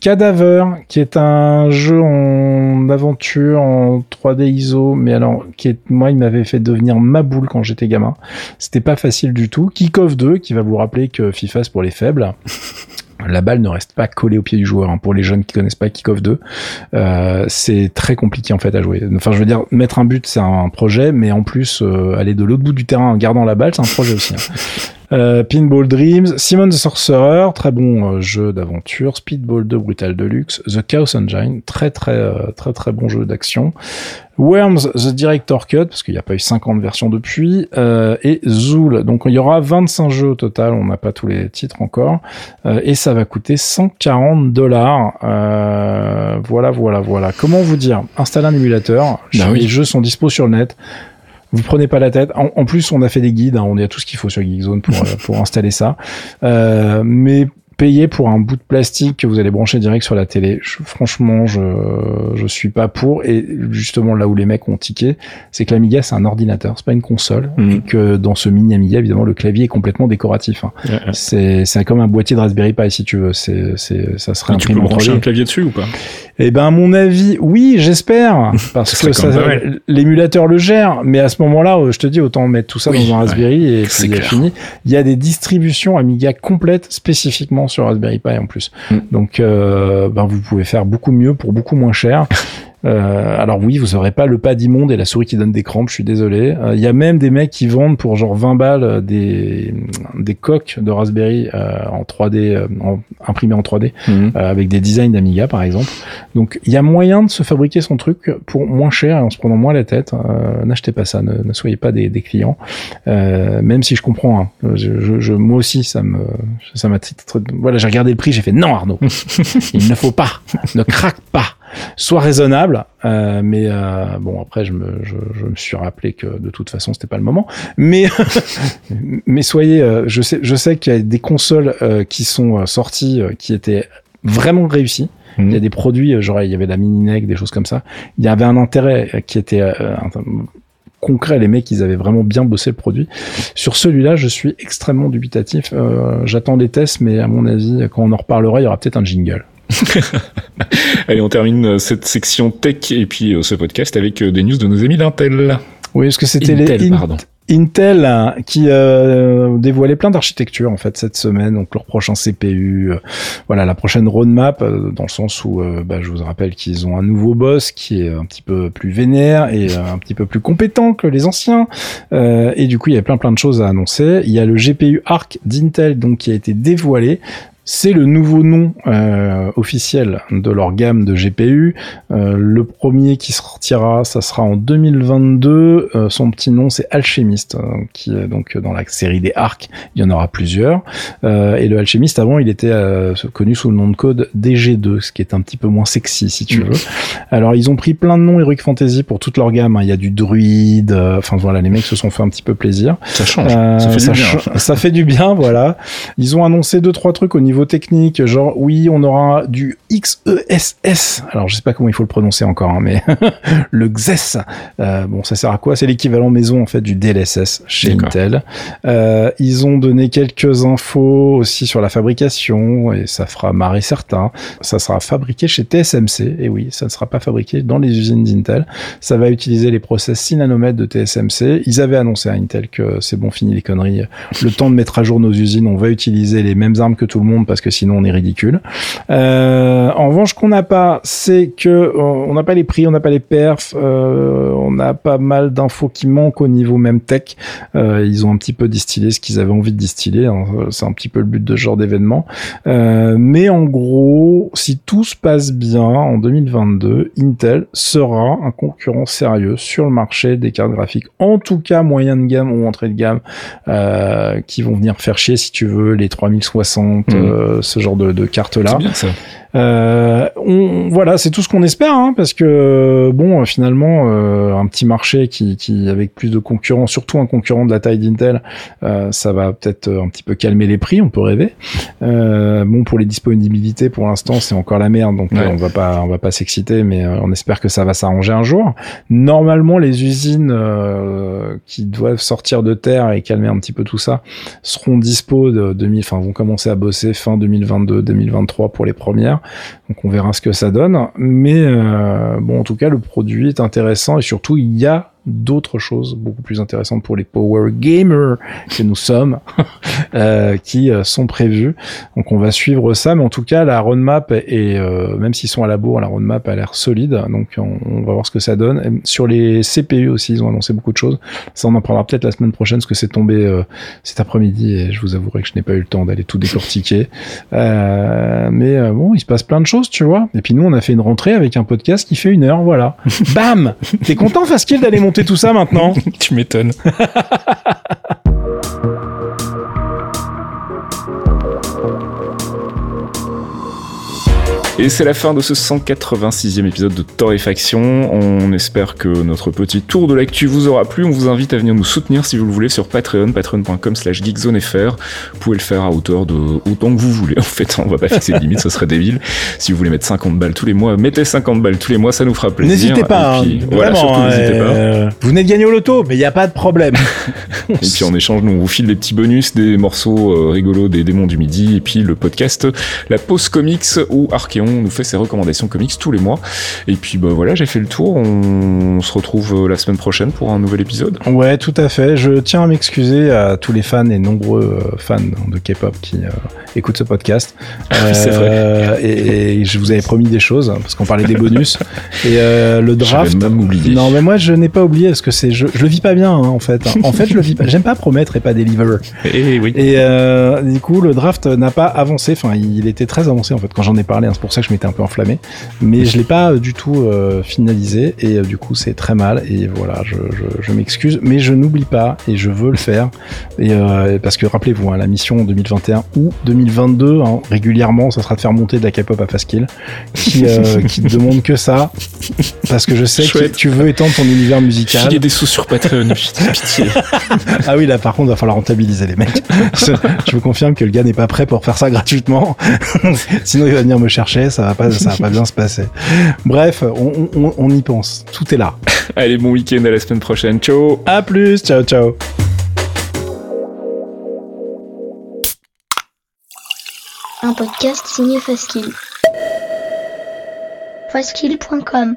[SPEAKER 2] Cadaver, qui est un jeu en aventure en 3D ISO, mais alors qui est moi il m'avait fait devenir ma boule quand j'étais gamin. C'était pas facile du tout. Kickoff 2, qui va vous rappeler que FIFA c'est pour les faibles. La balle ne reste pas collée au pied du joueur. hein. Pour les jeunes qui connaissent pas Kickoff 2, euh, c'est très compliqué en fait à jouer. Enfin, je veux dire, mettre un but c'est un projet, mais en plus euh, aller de l'autre bout du terrain en gardant la balle, c'est un projet aussi. hein. Euh, Pinball Dreams, Simon the Sorcerer, très bon euh, jeu d'aventure, Speedball 2 Brutal Deluxe, The Chaos Engine, très très euh, très très bon jeu d'action, Worms The Director Cut, parce qu'il n'y a pas eu 50 versions depuis, euh, et Zool. Donc il y aura 25 jeux au total, on n'a pas tous les titres encore, euh, et ça va coûter 140 dollars. Euh, voilà, voilà, voilà. Comment vous dire? Installer un émulateur,
[SPEAKER 1] Bah oui.
[SPEAKER 2] les jeux sont dispo sur le net. Vous prenez pas la tête. En, en plus, on a fait des guides. hein, on a tout ce qu'il faut sur Geekzone pour, euh, pour installer ça. Euh, mais payer pour un bout de plastique que vous allez brancher direct sur la télé, je- franchement, je je suis pas pour. Et justement, là où les mecs ont tiqué, c'est que l'Amiga c'est un ordinateur, c'est pas une console.
[SPEAKER 1] Mhm.
[SPEAKER 2] Et que dans ce mini Amiga, évidemment, le clavier est complètement décoratif. hein.
[SPEAKER 1] Ouais, ouais.
[SPEAKER 2] C'est c'est comme un boîtier de Raspberry Pi si tu veux. C'est c'est ça serait
[SPEAKER 1] tu peux brancher
[SPEAKER 2] 3D.
[SPEAKER 1] un clavier dessus ou pas?
[SPEAKER 2] Eh ben, à mon avis, oui, j'espère, parce
[SPEAKER 1] Ce
[SPEAKER 2] que ça, l'émulateur le gère. Mais à ce moment-là, euh, je te dis, autant mettre tout ça
[SPEAKER 1] Oui,
[SPEAKER 2] dans un Raspberry et
[SPEAKER 1] c'est clair.
[SPEAKER 2] fini. Il y a des distributions Amiga complètes spécifiquement sur Raspberry Pi en plus.
[SPEAKER 1] Mm.
[SPEAKER 2] Donc, euh, ben, vous pouvez faire beaucoup mieux pour beaucoup moins cher. Euh, alors oui, vous aurez pas le pad immonde et la souris qui donne des crampes, je suis désolé. Euh, Il y a même des mecs qui vendent pour genre 20 balles euh, des, des coques de Raspberry euh, en 3D, euh, en, imprimées en 3D
[SPEAKER 1] Mhm.
[SPEAKER 2] euh, avec des designs d'Amiga par exemple. Donc il y a moyen de se fabriquer son truc pour moins cher et en se prenant moins la tête. Euh, N'achetez pas ça, ne, ne soyez pas des, des clients. Euh, même si je comprends, hein. je, je, je- moi aussi ça me ça m'a voilà j'ai regardé le prix, j'ai fait non Arnaud, il ne faut pas, ne craque pas. Sois raisonnable, euh, mais euh, bon après je me, je, je me suis rappelé que de toute façon c'était pas le moment. Mais mais soyez, euh, je sais je sais qu'il y a des consoles euh, qui sont euh, sorties euh, qui étaient vraiment réussies.
[SPEAKER 1] Mhm.
[SPEAKER 2] Il y a des produits, genre il y avait la mini NEC, des choses comme ça. Il y avait un intérêt qui était euh, concret. Les mecs, ils avaient vraiment bien bossé le produit. Sur celui-là, je suis extrêmement dubitatif. Euh, J'attends les tests, mais à mon avis, quand on en reparlera, il y aura peut-être un jingle.
[SPEAKER 1] Allez, on termine euh, cette section tech et puis euh, ce podcast avec euh, des news de nos amis d'Intel.
[SPEAKER 2] Oui, parce que c'était les
[SPEAKER 1] Intel,
[SPEAKER 2] In-
[SPEAKER 1] pardon.
[SPEAKER 2] Intel hein, qui euh, dévoilait plein d'architectures en fait cette semaine, donc leur prochain CPU, euh, voilà la prochaine roadmap euh, dans le sens où bah, je vous rappelle qu'ils ont un nouveau boss qui est un petit peu plus vénère et un petit peu plus compétent que les anciens et du coup il y a plein plein de choses à annoncer. Il y a le GPU Arc d'Intel donc qui a été dévoilé c'est le nouveau nom euh, officiel de leur gamme de GPU. Euh, le premier qui sortira, ça sera en 2022. Euh, son petit nom, c'est Alchemist, qui est donc dans la série des Arcs. Il y en aura plusieurs. et le Alchemist, avant, il était connu sous le nom de code DG2, ce qui est un petit peu moins sexy, si tu mm. veux. Alors, ils ont pris plein de noms Heroic Fantasy pour toute leur gamme. Hein. Il y a du druide. Enfin voilà, les mecs se sont fait un petit peu plaisir.
[SPEAKER 1] Ça change. ça fait du bien.
[SPEAKER 2] Ça fait du bien, voilà. Ils ont annoncé deux trois trucs au niveau technique, genre oui, on aura du XESS. Alors je sais pas comment il faut le prononcer encore, hein, mais le XES. Euh, bon, ça sert à quoi? C'est l'équivalent maison en fait du DLSS chez Intel. Euh, ils ont donné quelques infos aussi sur la fabrication et ça fera marrer certains. Ça sera fabriqué chez TSMC. Et oui, ça ne sera pas fabriqué dans les usines d'Intel. Ça va utiliser les process 6 nanomètres de TSMC. Ils avaient annoncé à Intel que c'est bon, fini les conneries. Le temps de mettre à jour nos usines, on va utiliser les mêmes armes que tout le monde parce que sinon on est ridicule. Euh, en revanche, qu'on n'a pas, c'est que euh, on n'a pas les prix, on n'a pas les perfs, euh, on a pas mal d'infos qui manquent au niveau même tech. Euh, ils ont un petit peu distillé ce qu'ils avaient envie de distiller. Hein. C'est un petit peu le but de ce genre d'événement. Euh, mais en gros, si tout se passe bien en 2022, Intel sera un concurrent sérieux sur le marché des cartes graphiques, en tout cas moyen de gamme ou entrée de gamme, euh, qui vont venir faire chier si tu veux les 3060, mmh. Ce genre de, de cartes là.
[SPEAKER 1] C'est bien ça.
[SPEAKER 2] Euh, on, voilà, c'est tout ce qu'on espère, hein, parce que bon, finalement, euh, un petit marché qui, qui, avec plus de concurrents, surtout un concurrent de la taille d'Intel, euh, ça va peut-être un petit peu calmer les prix, on peut rêver. Euh, bon, pour les disponibilités, pour l'instant, c'est encore la merde, donc on va pas, on va pas s'exciter, mais on espère que ça va s'arranger un jour. Normalement, les usines qui doivent sortir de terre et calmer un petit peu tout ça seront dispo de 2000, enfin vont commencer à bosser fin 2022, 2023 pour les premières. Donc on verra ce que ça donne. Mais euh, bon, en tout cas, le produit est intéressant et surtout, il y a d'autres choses beaucoup plus intéressantes pour les power gamers que nous sommes euh, qui euh, sont prévues. Donc on va suivre ça, mais en tout cas la roadmap et euh, même s'ils sont à la bourre, la roadmap a l'air solide. Donc on, va voir ce que ça donne. sur les CPU aussi, ils ont annoncé beaucoup de choses. Ça on en parlera peut-être la semaine prochaine parce que c'est tombé euh, cet après-midi et je vous avouerai que je n'ai pas eu le temps d'aller tout décortiquer. mais bon, il se passe plein de choses, tu vois. Et puis nous on a fait une rentrée avec un podcast qui fait une heure, voilà. Bam T'es content Faskill d'aller monter tout ça maintenant
[SPEAKER 1] Tu m'étonnes. Et c'est la fin de ce 186e épisode de Torréfaction. On espère que notre petit tour de l'actu vous aura plu. On vous invite à venir nous soutenir si vous le voulez sur Patreon, patreon.com slash geekzonefr. Vous pouvez le faire à hauteur de autant que vous voulez. En fait, on va pas fixer de limite, ça serait débile. Si vous voulez mettre 50 balles tous les mois, mettez 50 balles tous les mois, ça nous fera plaisir.
[SPEAKER 2] N'hésitez pas,
[SPEAKER 1] puis,
[SPEAKER 2] hein, voilà, surtout, n'hésitez pas. Euh, vous venez de gagner au loto, mais il n'y a pas de problème.
[SPEAKER 1] et puis en échange, nous on vous file des petits bonus, des morceaux euh, rigolos des démons du midi, et puis le podcast La Pause Comics ou Archeon nous fait ses recommandations comics tous les mois. Et puis bah voilà, j'ai fait le tour. On, se retrouve euh, la semaine prochaine pour un nouvel épisode.
[SPEAKER 2] Ouais, tout à fait. Je tiens à m'excuser à tous les fans et nombreux euh, fans de K-pop qui euh, écoutent ce podcast.
[SPEAKER 1] C'est vrai.
[SPEAKER 2] Et, je vous avais promis des choses hein, parce qu'on parlait des bonus et le draft.
[SPEAKER 1] même oublié.
[SPEAKER 2] Non, mais moi je n'ai pas oublié parce que c'est je, je le vis pas bien hein, en fait. En fait, je le vis pas. J'aime pas promettre et pas deliver.
[SPEAKER 1] Et oui.
[SPEAKER 2] Et du coup, le draft n'a pas avancé. Enfin, il était très avancé en fait quand j'en ai parlé. Hein. c'est pour ça que je m'étais un peu enflammé, mais je l'ai pas euh, du tout euh, finalisé et euh, du coup c'est très mal et voilà, je, je, je m'excuse, mais je n'oublie pas et je veux le faire et parce que rappelez-vous, hein, la mission 2021 ou 2022 hein, régulièrement, ça sera de faire monter de la K-pop à Fastkill, qui qui ne demande que ça parce que je sais que tu veux étendre ton univers musical.
[SPEAKER 1] Il y a des sous sur Patreon, pitié.
[SPEAKER 2] ah oui, là par contre, il va falloir rentabiliser les mecs. je vous confirme que le gars n'est pas prêt pour faire ça gratuitement. Sinon, il va venir me chercher, ça va pas, ça va pas bien se passer. Bref, on, on, on y pense. Tout est là.
[SPEAKER 1] Allez, bon week-end, à la semaine prochaine. Ciao.
[SPEAKER 2] À plus. Ciao, ciao.
[SPEAKER 3] Un podcast signé Faskill. Faskill.com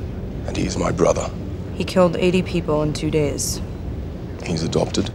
[SPEAKER 4] And he is my brother.
[SPEAKER 5] He killed 80 people in two days.
[SPEAKER 4] He's adopted.